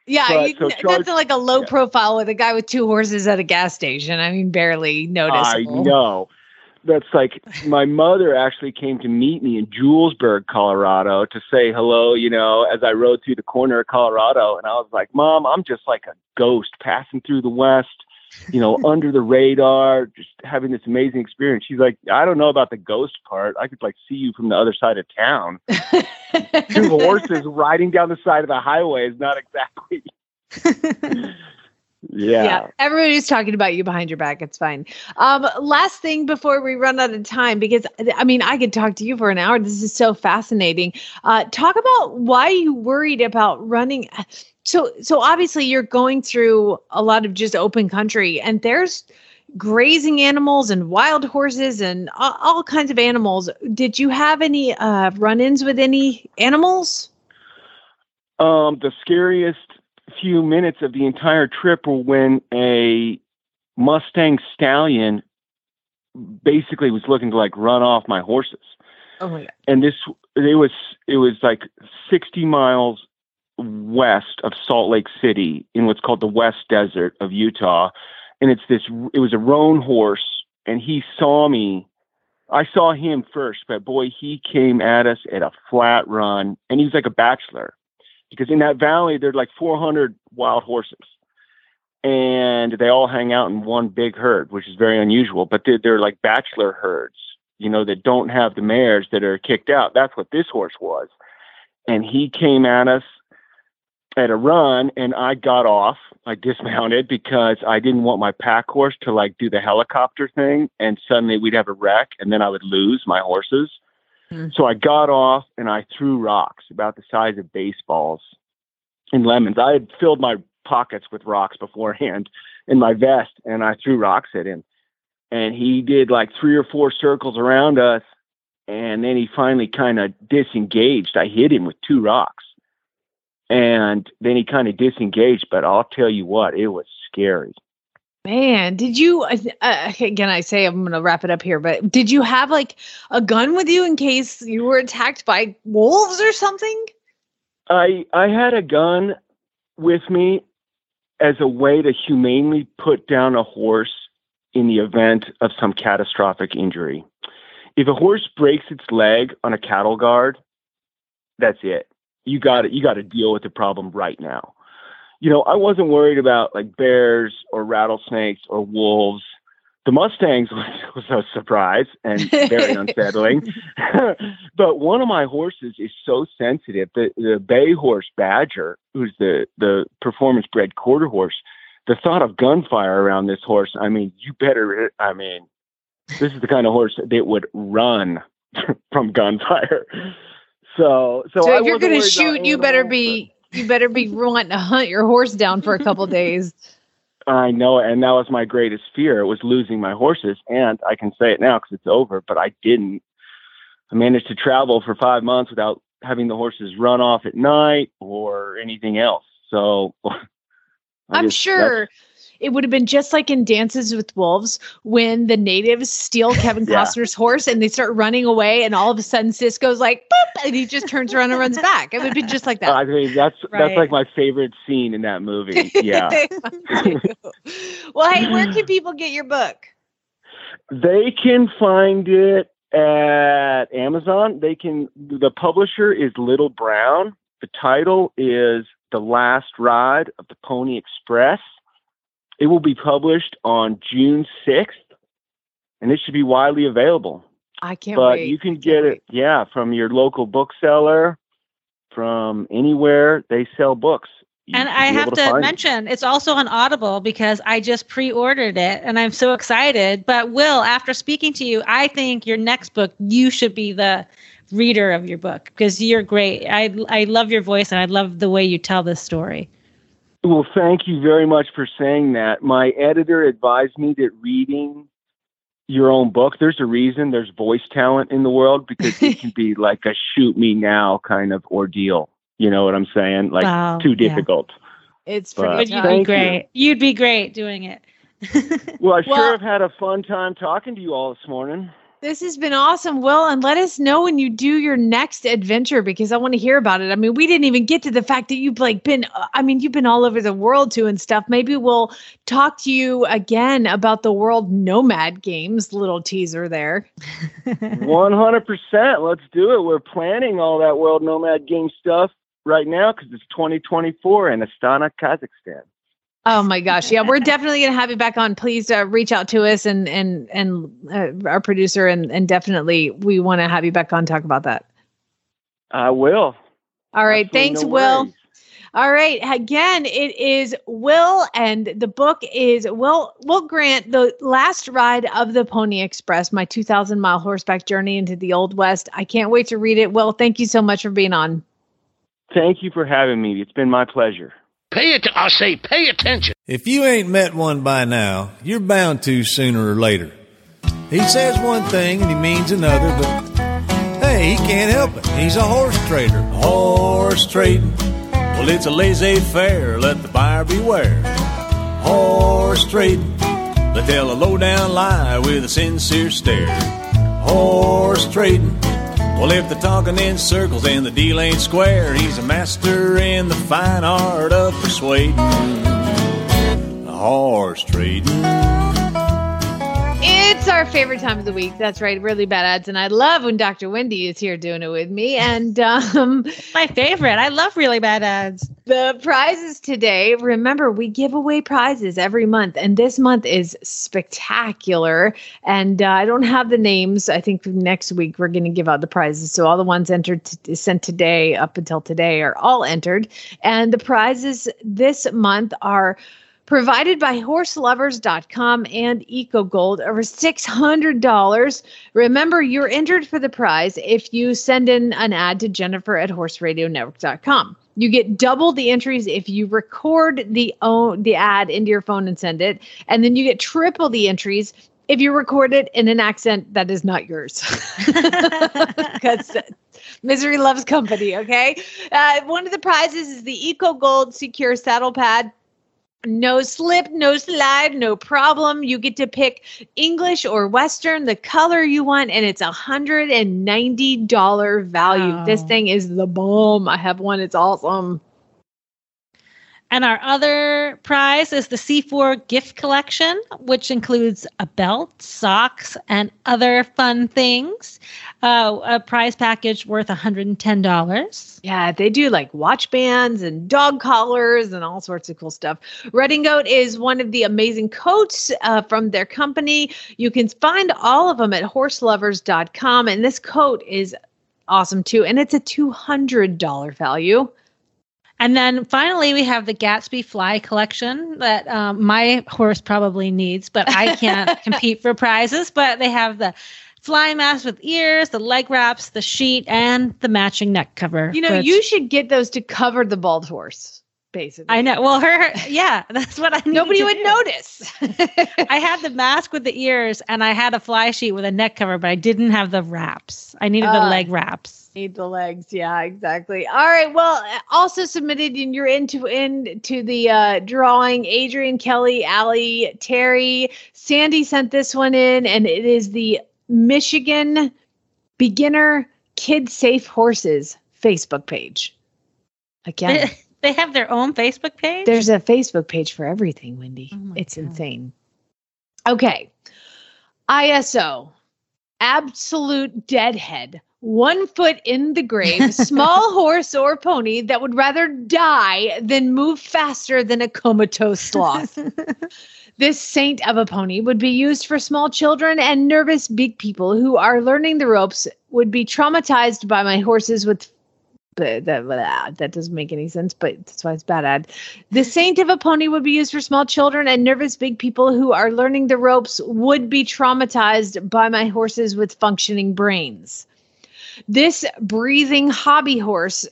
Yeah, But, you, so that's like a low yeah. profile with a guy with two horses at a gas station. I mean, barely noticed. I know. That's like my mother actually came to meet me in Julesburg, Colorado to say hello, you know, as I rode through the corner of Colorado. And I was like, Mom, I'm just like a ghost passing through the West, you know, under the radar, just having this amazing experience. She's like, I don't know about the ghost part. I could like see you from the other side of town. Two horses riding down the side of the highway is not exactly. yeah. Everybody's talking about you behind your back. It's fine. Um, last thing before we run out of time, because I mean, I could talk to you for an hour. This is so fascinating. Uh, talk about why you worried about running. So, so obviously you're going through a lot of just open country, and there's grazing animals and wild horses and all, all kinds of animals. Did you have any uh, run-ins with any animals? Um, the scariest few minutes of the entire trip were when a Mustang stallion basically was looking to like run off my horses. Oh my god! And this it was it was like 60 miles west of Salt Lake City in what's called the West Desert of Utah. And it's this it was a roan horse and he saw me. I saw him first, but boy, he came at us at a flat run and he was like a bachelor because in that valley there's like 400 wild horses and they all hang out in one big herd which is very unusual but they're, they're like bachelor herds you know that don't have the mares that are kicked out. That's what this horse was. And he came at us at a run and i got off i dismounted because i didn't want my pack horse to like do the helicopter thing and suddenly we'd have a wreck and then i would lose my horses Hmm. so I got off and I threw rocks about the size of baseballs and lemons. I had filled my pockets with rocks beforehand in my vest, and I threw rocks at him. And he did like three or four circles around us, and then he finally kind of disengaged. I hit him with two rocks, and then he kind of disengaged. But I'll tell you what, it was scary. Man, did you uh, again? I say I'm going to wrap it up here, but did you have like a gun with you in case you were attacked by wolves or something? I I had a gun with me as a way to humanely put down a horse in the event of some catastrophic injury. If a horse breaks its leg on a cattle guard, that's it. You got it. You got to deal with the problem right now. You know, I wasn't worried about like bears or rattlesnakes or wolves the Mustangs was, was a surprise and very unsettling. but one of my horses is so sensitive. The the bay horse Badger, who's the the performance bred quarter horse, the thought of gunfire around this horse, I mean, you better I mean, this is the kind of horse that would run from gunfire. So so, so if you're gonna shoot, you better be you better be wanting to hunt your horse down for a couple days. I know, and that was my greatest fear. Was losing my horses, and I can say it now because it's over. But I didn't. I managed to travel for five months without having the horses run off at night or anything else. So I'm sure it would have been just like in Dances with Wolves when the natives steal Kevin yeah. Costner's horse and they start running away, and all of a sudden Cisco's like, Boop, and he just turns around and runs back. It would be just like that. I mean, that's right. that's like my favorite scene in that movie. Yeah. well, hey, where can people get your book? They can find it at Amazon. They can. The publisher is Little Brown. The title is The Last Ride of the Pony Express it will be published on June 6th, and it should be widely available. I can't but wait. you can get wait. it, yeah, from your local bookseller, from anywhere they sell books. You and I have to, to mention, it. it's also on Audible because I just pre ordered it and I'm so excited. But, Will, after speaking to you, I think your next book, you should be the reader of your book because you're great. I, I love your voice and I love the way you tell this story. Well, thank you very much for saying that. My editor advised me that reading your own book, there's a reason there's voice talent in the world because it can be like a shoot me now kind of ordeal. You know what I'm saying? Like wow, too difficult. Yeah. It's pretty but you'd be great. You. You'd be great doing it. well, I well, sure have had a fun time talking to you all this morning. This has been awesome, Will. And let us know when you do your next adventure because I want to hear about it. I mean, we didn't even get to the fact that you've like been, uh, I mean, you've been all over the world too and stuff. Maybe we'll talk to you again about the World Nomad Games. Little teaser there. 100%. Let's do it. We're planning all that World Nomad Game stuff right now because it's 2024 in Astana, Kazakhstan. Oh my gosh. Yeah, we're definitely going to have you back on. Please uh, reach out to us and and and uh, our producer and and definitely we want to have you back on talk about that. I will. All right, Absolutely thanks no Will. All right, again, it is Will and the book is Will Will Grant, The Last Ride of the Pony Express, my 2000 mile horseback journey into the Old West. I can't wait to read it. Will, thank you so much for being on. Thank you for having me. It's been my pleasure. Pay it. I say, pay attention. If you ain't met one by now, you're bound to sooner or later. He says one thing and he means another, but hey, he can't help it. He's a horse trader. Horse trading. Well, it's a laissez faire. Let the buyer beware. Horse trading. They tell a low down lie with a sincere stare. Horse trading. Well, if they're talking in circles and the deal ain't square, he's a master in the fine art of persuading. Horse trading. It's our favorite time of the week. That's right, really bad ads, and I love when Dr. Wendy is here doing it with me. And um, my favorite. I love really bad ads. The prizes today. Remember, we give away prizes every month, and this month is spectacular. And uh, I don't have the names. I think next week we're going to give out the prizes. So all the ones entered t- sent today up until today are all entered, and the prizes this month are provided by horselovers.com and EcoGold, over $600. Remember, you're entered for the prize if you send in an ad to Jennifer at horseradionetwork.com. You get double the entries if you record the own the ad into your phone and send it, and then you get triple the entries if you record it in an accent that is not yours. Because misery loves company. Okay. Uh, one of the prizes is the Eco Gold Secure Saddle Pad. No slip, no slide, no problem. You get to pick English or Western, the color you want, and it's a hundred and ninety dollar value. Wow. This oh. thing is the bomb. I have one. It's awesome. And our other prize is the C4 gift collection, which includes a belt, socks, and other fun things. Uh, a prize package worth $110. Yeah, they do like watch bands and dog collars and all sorts of cool stuff. Redingote is one of the amazing coats uh, from their company. You can find all of them at horselovers.com. And this coat is awesome too. And it's a $200 value. And then finally, we have the Gatsby Fly collection that um, my horse probably needs, but I can't compete for prizes. But they have the fly mask with ears, the leg wraps, the sheet, and the matching neck cover. You know, you should get those to cover the bald horse, basically. I know. Well, her, yeah, that's what I. Nobody to would do. notice. I had the mask with the ears, and I had a fly sheet with a neck cover, but I didn't have the wraps. I needed the Uh, leg wraps. Need the legs, yeah, exactly. All right. Well, also submitted, and you're into into the uh, drawing. Adrian, Kelly, Allie, Terry, Sandy sent this one in, and it is the Michigan Beginner Kid Safe Horses Facebook page. Again, They, have their own Facebook page. there's a Facebook page for everything, Wendy. Oh it's God. insane. Okay. ISO, absolute deadhead, one foot in the grave, small horse or pony that would rather die than move faster than a comatose sloth. This saint of a pony would be used for small children and nervous big people who are learning the ropes, would be traumatized by my horses with. But that, ah, that doesn't make any sense, but that's why it's bad ad. The saint of a pony would be used for small children and nervous big people who are learning the ropes would be traumatized by my horses with functioning brains. This breathing hobby horse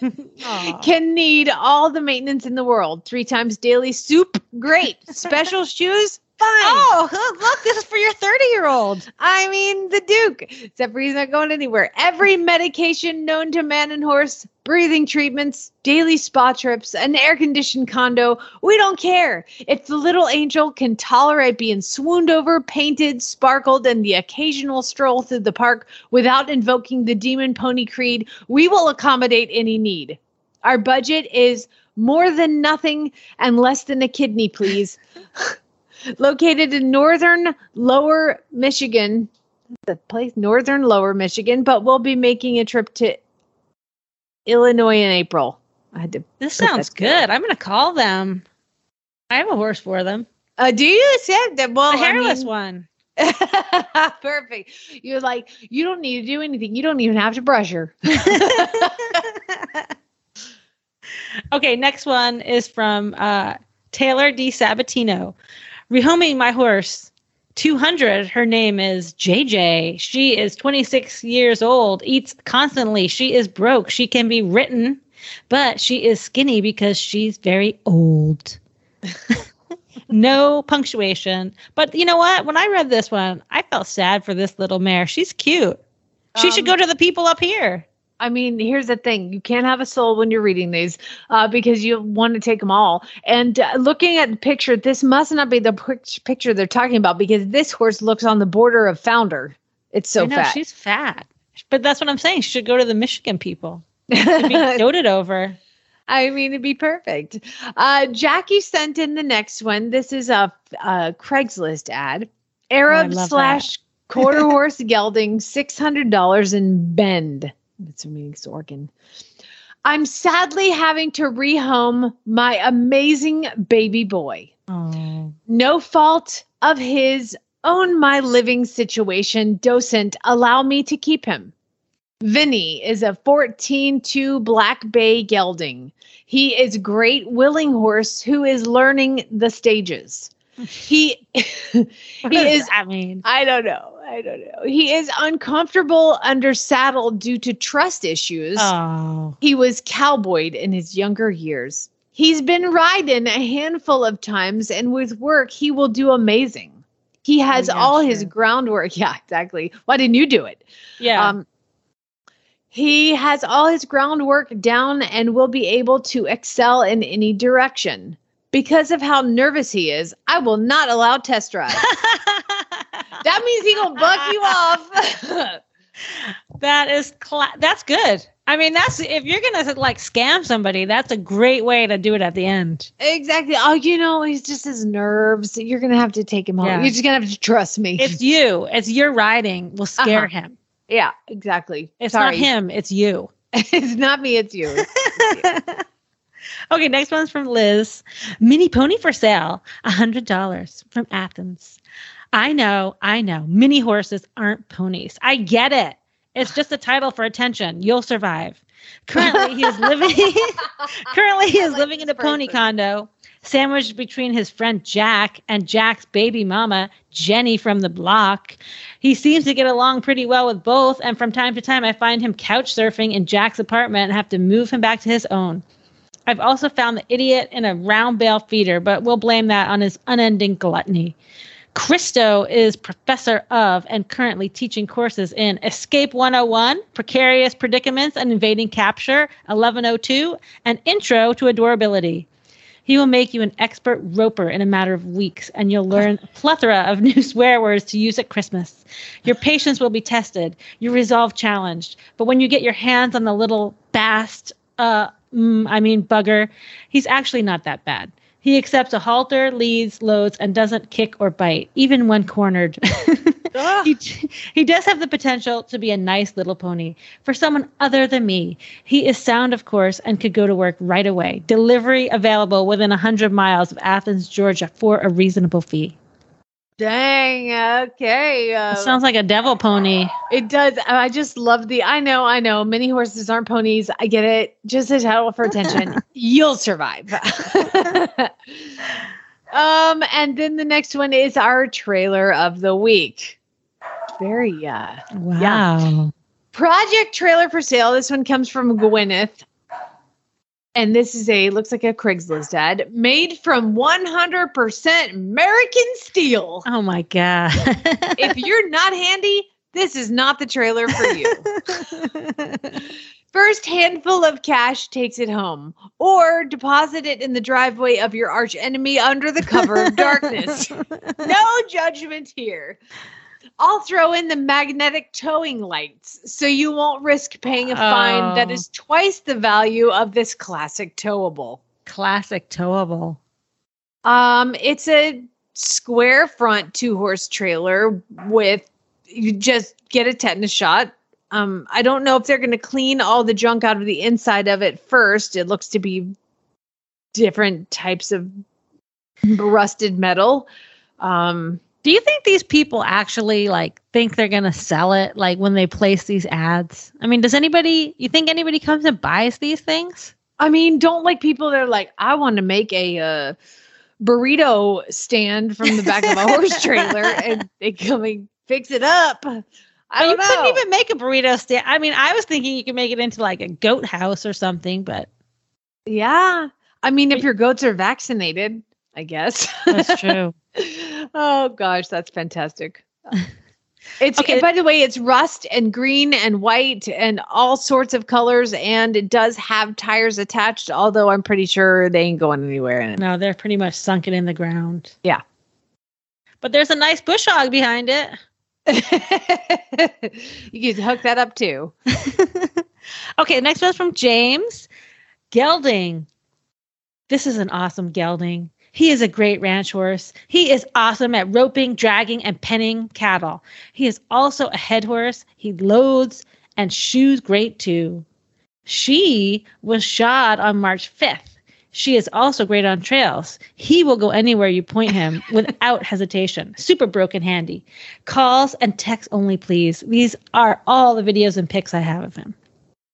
can need all the maintenance in the world. Three times daily soup, great. Special shoes, fine. Oh, look, look, this is for your 30 year old. I mean, the Duke, except for he's not going anywhere. Every medication known to man and horse, breathing treatments, daily spa trips, an air conditioned condo. We don't care. If the little angel can tolerate being swooned over, painted, sparkled, and the occasional stroll through the park without invoking the demon pony creed, we will accommodate any need. Our budget is more than nothing and less than a kidney, please. Located in northern lower Michigan, the place northern lower Michigan, but we'll be making a trip to Illinois in April. I had to. This sounds good. I'm going to call them. I have a horse for them. Uh, do you said that? Well, The I hairless mean- one. Perfect. You're like you don't need to do anything. You don't even have to brush her. Okay, next one is from uh, Taylor D. Sabatino. Rehoming my horse. 200. Her name is JJ. She is 26 years old, eats constantly. She is broke. She can be written, but she is skinny because she's very old. no punctuation. But you know what? When I read this one, I felt sad for this little mare. She's cute. She should Um, go to the people up here. I mean, here's the thing: you can't have a soul when you're reading these, uh, because you want to take them all. And uh, looking at the picture, this must not be the pic- picture they're talking about because this horse looks on the border of founder. It's so I know, fat. She's fat. But that's what I'm saying. She should go to the Michigan people. Be doted over. I mean, it'd be perfect. Uh, Jackie sent in the next one. This is a, a Craigslist ad. Arab love slash quarter horse gelding, six hundred dollars in Bend. That's meaning Oregon. I'm sadly having to rehome my amazing baby boy. Oh. No fault of his own my living situation docent allow me to keep him. Vinny is a 14 2 Black Bay gelding. He is great willing horse who is learning the stages. He he is I mean, I don't know. I don't know. He is uncomfortable under saddle due to trust issues. oh, He was cowboyed in his younger years. He's been riding a handful of times, and with work, he will do amazing. He has yeah, all his groundwork. Yeah, exactly. Why didn't you do it? yeah. Um, he has all his groundwork down and will be able to excel in any direction. Because of how nervous he is, I will not allow test drive. that means he gonna buck you off. that is cla- that's good. I mean, that's if you're gonna like scam somebody, that's a great way to do it at the end. exactly. Oh, you know, he's just his nerves. You're gonna have to take him home. Yeah. You're just gonna have to trust me. It's you. It's your riding will scare Uh-huh. him. yeah, exactly. It's Sorry. not him. It's you. it's not me. It's you. Okay, next one's from Liz. Mini pony for sale, hundred dollars from Athens. I know, I know. Mini horses aren't ponies. I get it. It's just a title for attention. You'll survive. Currently, he is living. currently, he is like living in a pony condo, sandwiched between his friend Jack and Jack's baby mama Jenny from the block. He seems to get along pretty well with both, and from time to time, I find him couch surfing in Jack's apartment and have to move him back to his own. I've also found the idiot in a round bale feeder, but we'll blame that on his unending gluttony. Christo is professor of and currently teaching courses in Escape 101, Precarious Predicaments and Invading Capture 1102, and Intro to Adorability. He will make you an expert roper in a matter of weeks, and you'll learn a plethora of new swear words to use at Christmas. Your patience will be tested, your resolve challenged. But when you get your hands on the little bast, uh, mm, I mean bugger, he's actually not that bad. He accepts a halter, leads, loads, and doesn't kick or bite, even when cornered. he, he does have the potential to be a nice little pony for someone other than me. He is sound, of course, and could go to work right away. Delivery available within 100 miles of Athens, Georgia for a reasonable fee. Dang. Okay. Uh, Sounds like a devil pony. It does. I just love the. I know. I know. Many horses aren't ponies. I get it. Just a title for attention. You'll survive. um, and then the next one is our trailer of the week. Very uh Wow. project trailer for sale. This one comes from Gwyneth. And this is a looks like a Craigslist ad made from 100% American steel. Oh my God. if you're not handy, this is not the trailer for you. First handful of cash takes it home, or deposit it in the driveway of your arch enemy under the cover of darkness. No judgment here. I'll throw in the magnetic towing lights so you won't risk paying a fine that Oh. is twice the value of this classic towable. Classic towable. Um, it's a square front two horse trailer with you just get a tetanus shot. Um, I don't know if they're going to clean all the junk out of the inside of it first. It looks to be different types of rusted metal. Um, Do you think these people actually like think they're gonna sell it like when they place these ads? I mean, does anybody you think anybody comes and buys these things? I mean, don't like people that are like, I want to make a uh, burrito stand from the back of a horse trailer and they come and fix it up. I you don't couldn't even make a burrito stand. I mean, I was thinking you could make it into like a goat house or something, but Yeah. I mean, if your goats are vaccinated, I guess. that's true. oh gosh, that's fantastic. It's Okay. by the way, it's rust and green and white and all sorts of colors, and it does have tires attached, although I'm pretty sure they ain't going anywhere in it. no, they're pretty much sunken in the ground. Yeah. But there's a nice bush hog behind it. you can hook that up too. okay, the next one's from James Gelding. This is an awesome gelding. He is a great ranch horse. He is awesome at roping, dragging, and penning cattle. He is also a head horse. He loads and shoes great too. She was shod on March 5th. She is also great on trails. He will go anywhere you point him without hesitation. Super broken handy. Calls and texts only, please. These are all the videos and pics I have of him.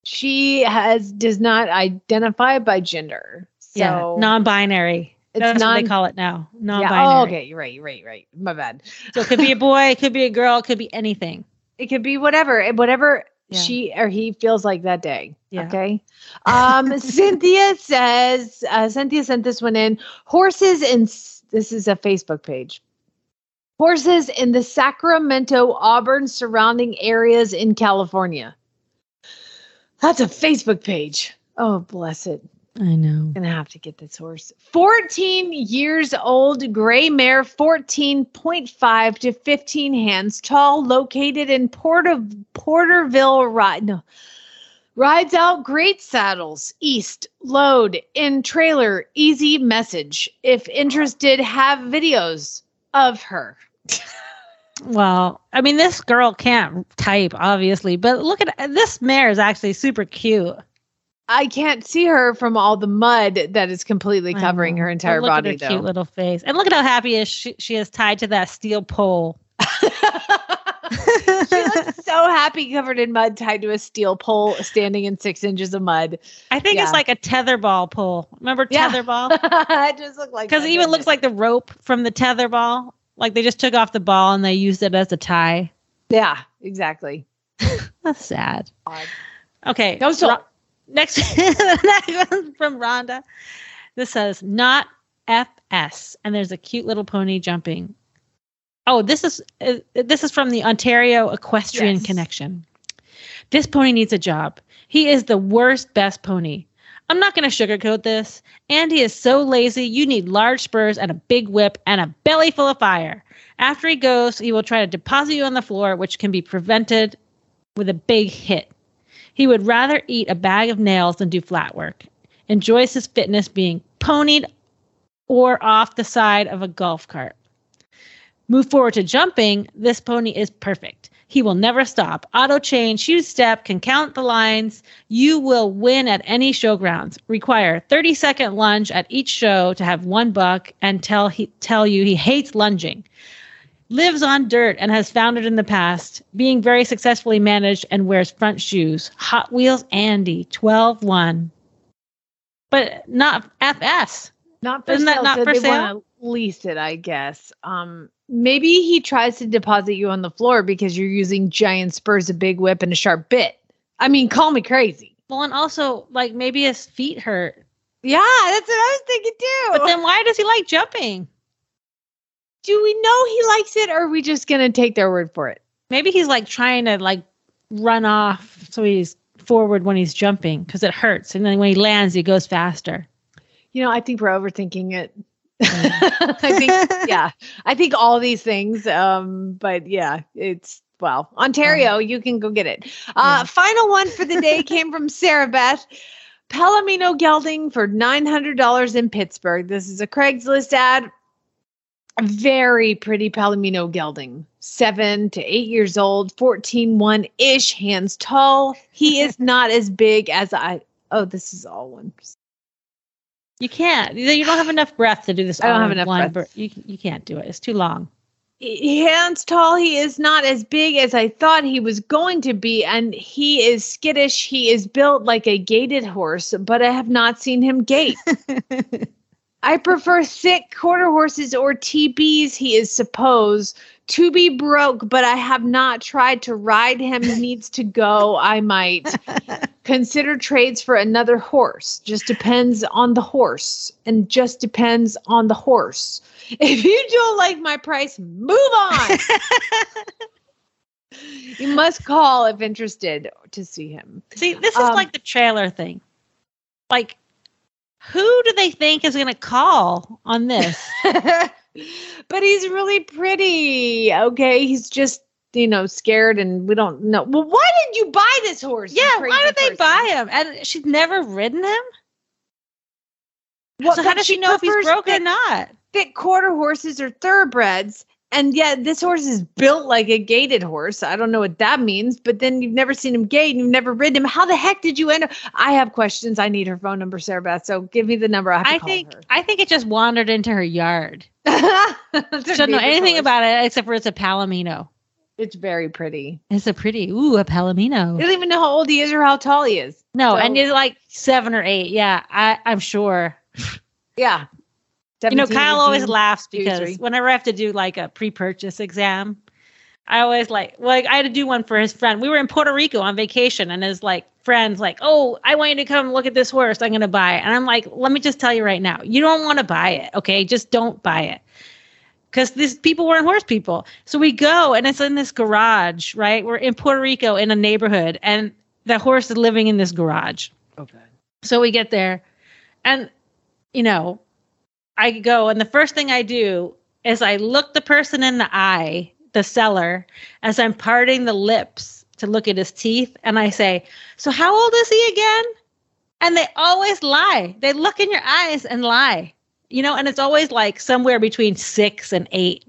She has does not identify by gender. So yeah, non-binary. It's That's what they call it now. yeah. Non-binary. Oh, okay. You're right. You're right. You're right. My bad. So it could be a boy, it could be a girl, it could be anything. It could be whatever. eh, Whatever Yeah. she or he feels like that day. Yeah. Okay. Um, Cynthia says, uh, Cynthia sent this one in. Horses in this is a Facebook page. Horses in the Sacramento, Auburn surrounding areas in California. That's a Facebook page. Oh, bless it. I know. Gonna have to get this horse. 14 years old, gray mare, 14.5 to 15 hands tall, located in Porter, Porterville, Ride. No. Rides out great saddles, east, load, in trailer, easy message. If interested, have videos of her. Well, I mean, this girl can't type, obviously, but look at this mare is actually super cute. I can't see her from all the mud that is completely covering her entire look body, at her though. cute little face, and look at how happy is she, she is tied to that steel pole. she looks so happy covered in mud tied to a steel pole standing in six inches of mud I think Yeah. it's like a tetherball pole. Remember Yeah. tetherball? it just looked like Because it even looks like the rope from the tetherball. Like they just took off the ball and they used it as a tie. yeah exactly That's sad. Odd. Okay. So- Ro- next, next one from Rhonda. This says not FS, and there's a cute little pony jumping. Oh, this is uh, this is from the Ontario Equestrian Yes. Connection. This pony needs a job. He is the worst best pony. I'm not going to sugarcoat this. Andy is so lazy. You need large spurs and a big whip and a belly full of fire. After he goes, he will try to deposit you on the floor, which can be prevented with a big hit. He would rather eat a bag of nails than do flat work. Enjoys his fitness being ponied or off the side of a golf cart. Move forward to jumping. This pony is perfect. He will never stop. Auto chain, shoe step, can count the lines. You will win at any showgrounds. Require 30 second lunge at each show to have one buck and tell he tell you he hates lunging lives on dirt and has found it in the past, being very successfully managed and wears front shoes. Hot Wheels Andy, 12 1. But not FS. not for Isn't that sale, not so for sale? lease it i guess um maybe he tries to deposit you on the floor because you're using giant spurs a big whip and a sharp bit i mean call me crazy Well, and also, like, maybe his feet hurt. yeah that's what i was thinking too But then why does he like jumping? Do we know he likes it or are we just gonna take their word for it Maybe he's like trying to like run off so he's forward when he's jumping because it hurts. And then when he lands, he goes faster. You know, I think we're overthinking it. I think, yeah, I think all these things. Um, but yeah, it's well, Ontario, you can go get it. Uh, Yeah. Final one for the day came from Sarah Beth. Palomino gelding for nine hundred dollars in Pittsburgh. This is a Craigslist ad. A very pretty Palomino gelding, seven to eight years old, 14 one ish, hands tall. He is not as big as I. Oh, this is all one. You can't. You don't have enough breath to do this. I don't have enough one breath. You, you can't do it. It's too long. hands tall. He is not as big as I thought he was going to be, and he is skittish. He is built like a gated horse, but I have not seen him gait. I prefer thick quarter horses or TBs. He is supposed to be broke, but I have not tried to ride him. He needs to go. I might consider trades for another horse. Just depends on the horse, and just depends on the horse. If you don't like my price, move on. you must call if interested to see him. See, this is Um, like the trailer thing. Like, who do they think is going to call on this? but he's really pretty. Okay, he's just you know scared, and we don't know. Well, why did you buy this horse? yeah, why did they person? buy him? And she's never ridden him. Well, so how does she know if he's broken or not? Thick quarter horses or thoroughbreds, and yet this horse is built like a gated horse. I don't know what that means, but then you've never seen him gait, and you've never ridden him. How the heck did you end up? I have questions. I need her phone number, Sarah Beth. So give me the number. I have to I call think her. I think it just wandered into her yard. doesn't know anything about it except for it's a palomino. It's very pretty. It's a pretty ooh a You palomino. don't even know how old he is or how tall he is. No, So- and he's like seven or eight. Yeah, I I'm sure. Yeah. You know, 17, Kyle always laughs because three. whenever I have to do like a pre-purchase exam, I always like like I had to do one for his friend. We were in Puerto Rico on vacation, and his like friends like, "Oh, I want you to come look at this horse. I'm gonna buy it." And I'm like, "Let me just tell you right now, you don't want to buy it. Okay, just don't buy it." Because these people weren't horse people. So we go, and it's in this garage, right? We're in Puerto Rico in a neighborhood, and the horse is living in this garage. Okay. So we get there, and you know, I go, and the first thing I do is I look the person in the eye, the seller, as I'm parting the lips to look at his teeth, and I say, "So how old is he again?" And they always lie. They look in your eyes and lie, you know, and it's always like somewhere between six and eight.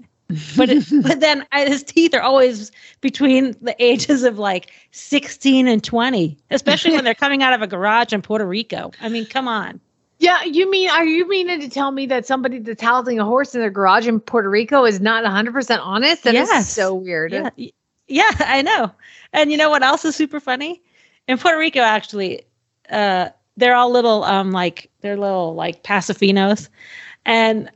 But it, but then I, his teeth are always between the ages of like 16 and 20, especially when they're coming out of a garage in Puerto Rico. I mean, come on. Yeah, you mean are you meaning to tell me that somebody that's housing a horse in their garage in Puerto Rico is not 100% honest? That is Yes. so weird. Yeah, yeah, I know. And you know what else is super funny? In Puerto Rico, actually, uh, they're all little, um, like they're little like Paso Finos, and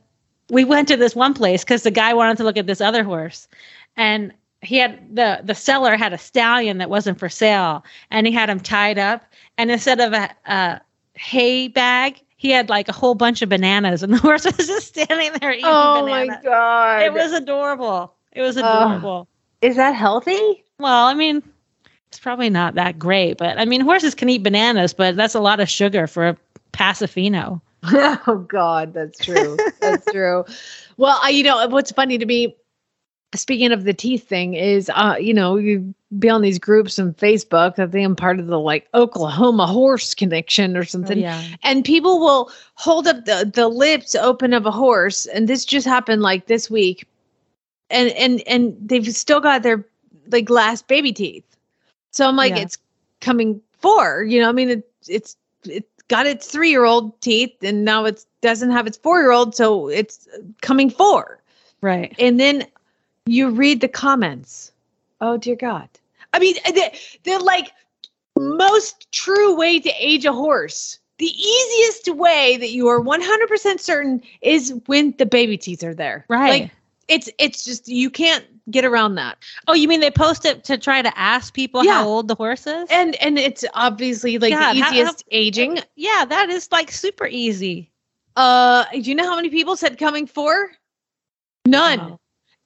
we went to this one place because the guy wanted to look at this other horse, and he had the the seller had a stallion that wasn't for sale, and he had him tied up, and instead of a, a hay bag. He had like a whole bunch of bananas, and the horse was just standing there eating oh bananas. Oh bananas. my god. It was adorable. It was adorable. Is that healthy? Well, I mean, it's probably not that great, but I mean, horses can eat bananas, but that's a lot of sugar for a Paso Fino. oh God, that's true. That's true. Well, I, you know what's funny to me. Speaking of the teeth thing, is uh, you know, you be on these groups on Facebook. I think I'm part of the like Oklahoma horse connection or something. yeah. and people will hold up the, the lips open of a horse and this just happened like this week and and and they've still got their like last baby teeth so i'm like Yeah. it's coming four you know i mean it, it's it's got its three year old teeth and now it doesn't have its four year old so it's coming four Right. and then you read the comments. Oh dear God. I mean, the, the like most true way to age a horse. The easiest way that you are 100% certain is when the baby teeth are there. Right. Like it's it's just you can't get around that. Oh, you mean they post it to try to ask people Yeah. how old the horse is? And and it's obviously like God, the easiest how- aging. yeah, that is like super easy. Uh do you know how many people said coming for? None. Wow.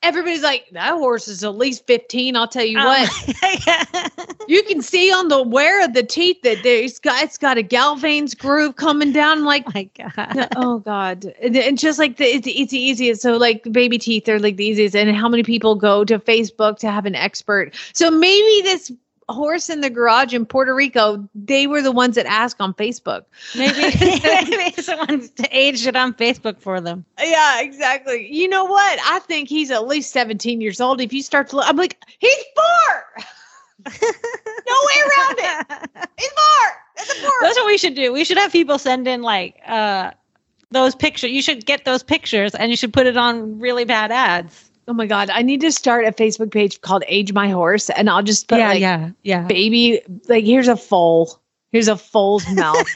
Everybody's like, that horse is at least 15. I'll tell you what. Oh, you can see on the wear of the teeth that there's got it's got a Galvayne's groove coming down. I'm like, oh my God. oh god, and, and just like the it's, it's the easiest. So like baby teeth are like the easiest. And how many people go to Facebook to have an expert? So maybe this horse in the garage in Puerto Rico, they were the ones that asked on Facebook. Maybe, maybe someone aged it on Facebook for them. Yeah, exactly. You know what? I think he's at least 17 years old. If you start to look, I'm like, he's four. no way around it. He's four. That's a four. That's what we should do. We should have people send in like uh those pictures. You should get those pictures and you should put it on really bad ads. Oh my god, I need to start a Facebook page called Age My Horse, and I'll just put like yeah, yeah. baby, like here's a foal. Here's a foal's mouth.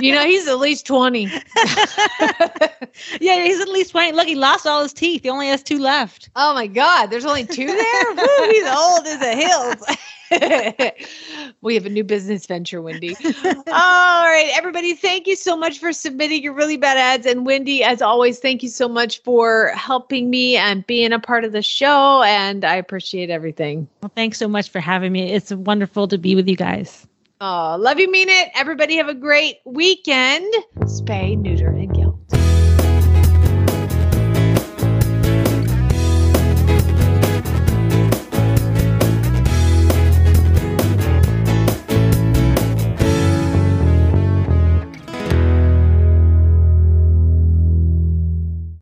you know, he's at least 20. yeah, he's at least 20. Look, he lost all his teeth. He only has two left. Oh my god, there's only two there? Woo, he's old as a hill. we have a new business venture, Wendy. All right, everybody, thank you so much for submitting your really bad ads. And Wendy, as always, thank you so much for helping me and being a part of the show. And I appreciate everything. Well, thanks so much for having me. It's wonderful to be with you guys. Oh, love you, mean it. Everybody have a great weekend. Spay, neuter, and get.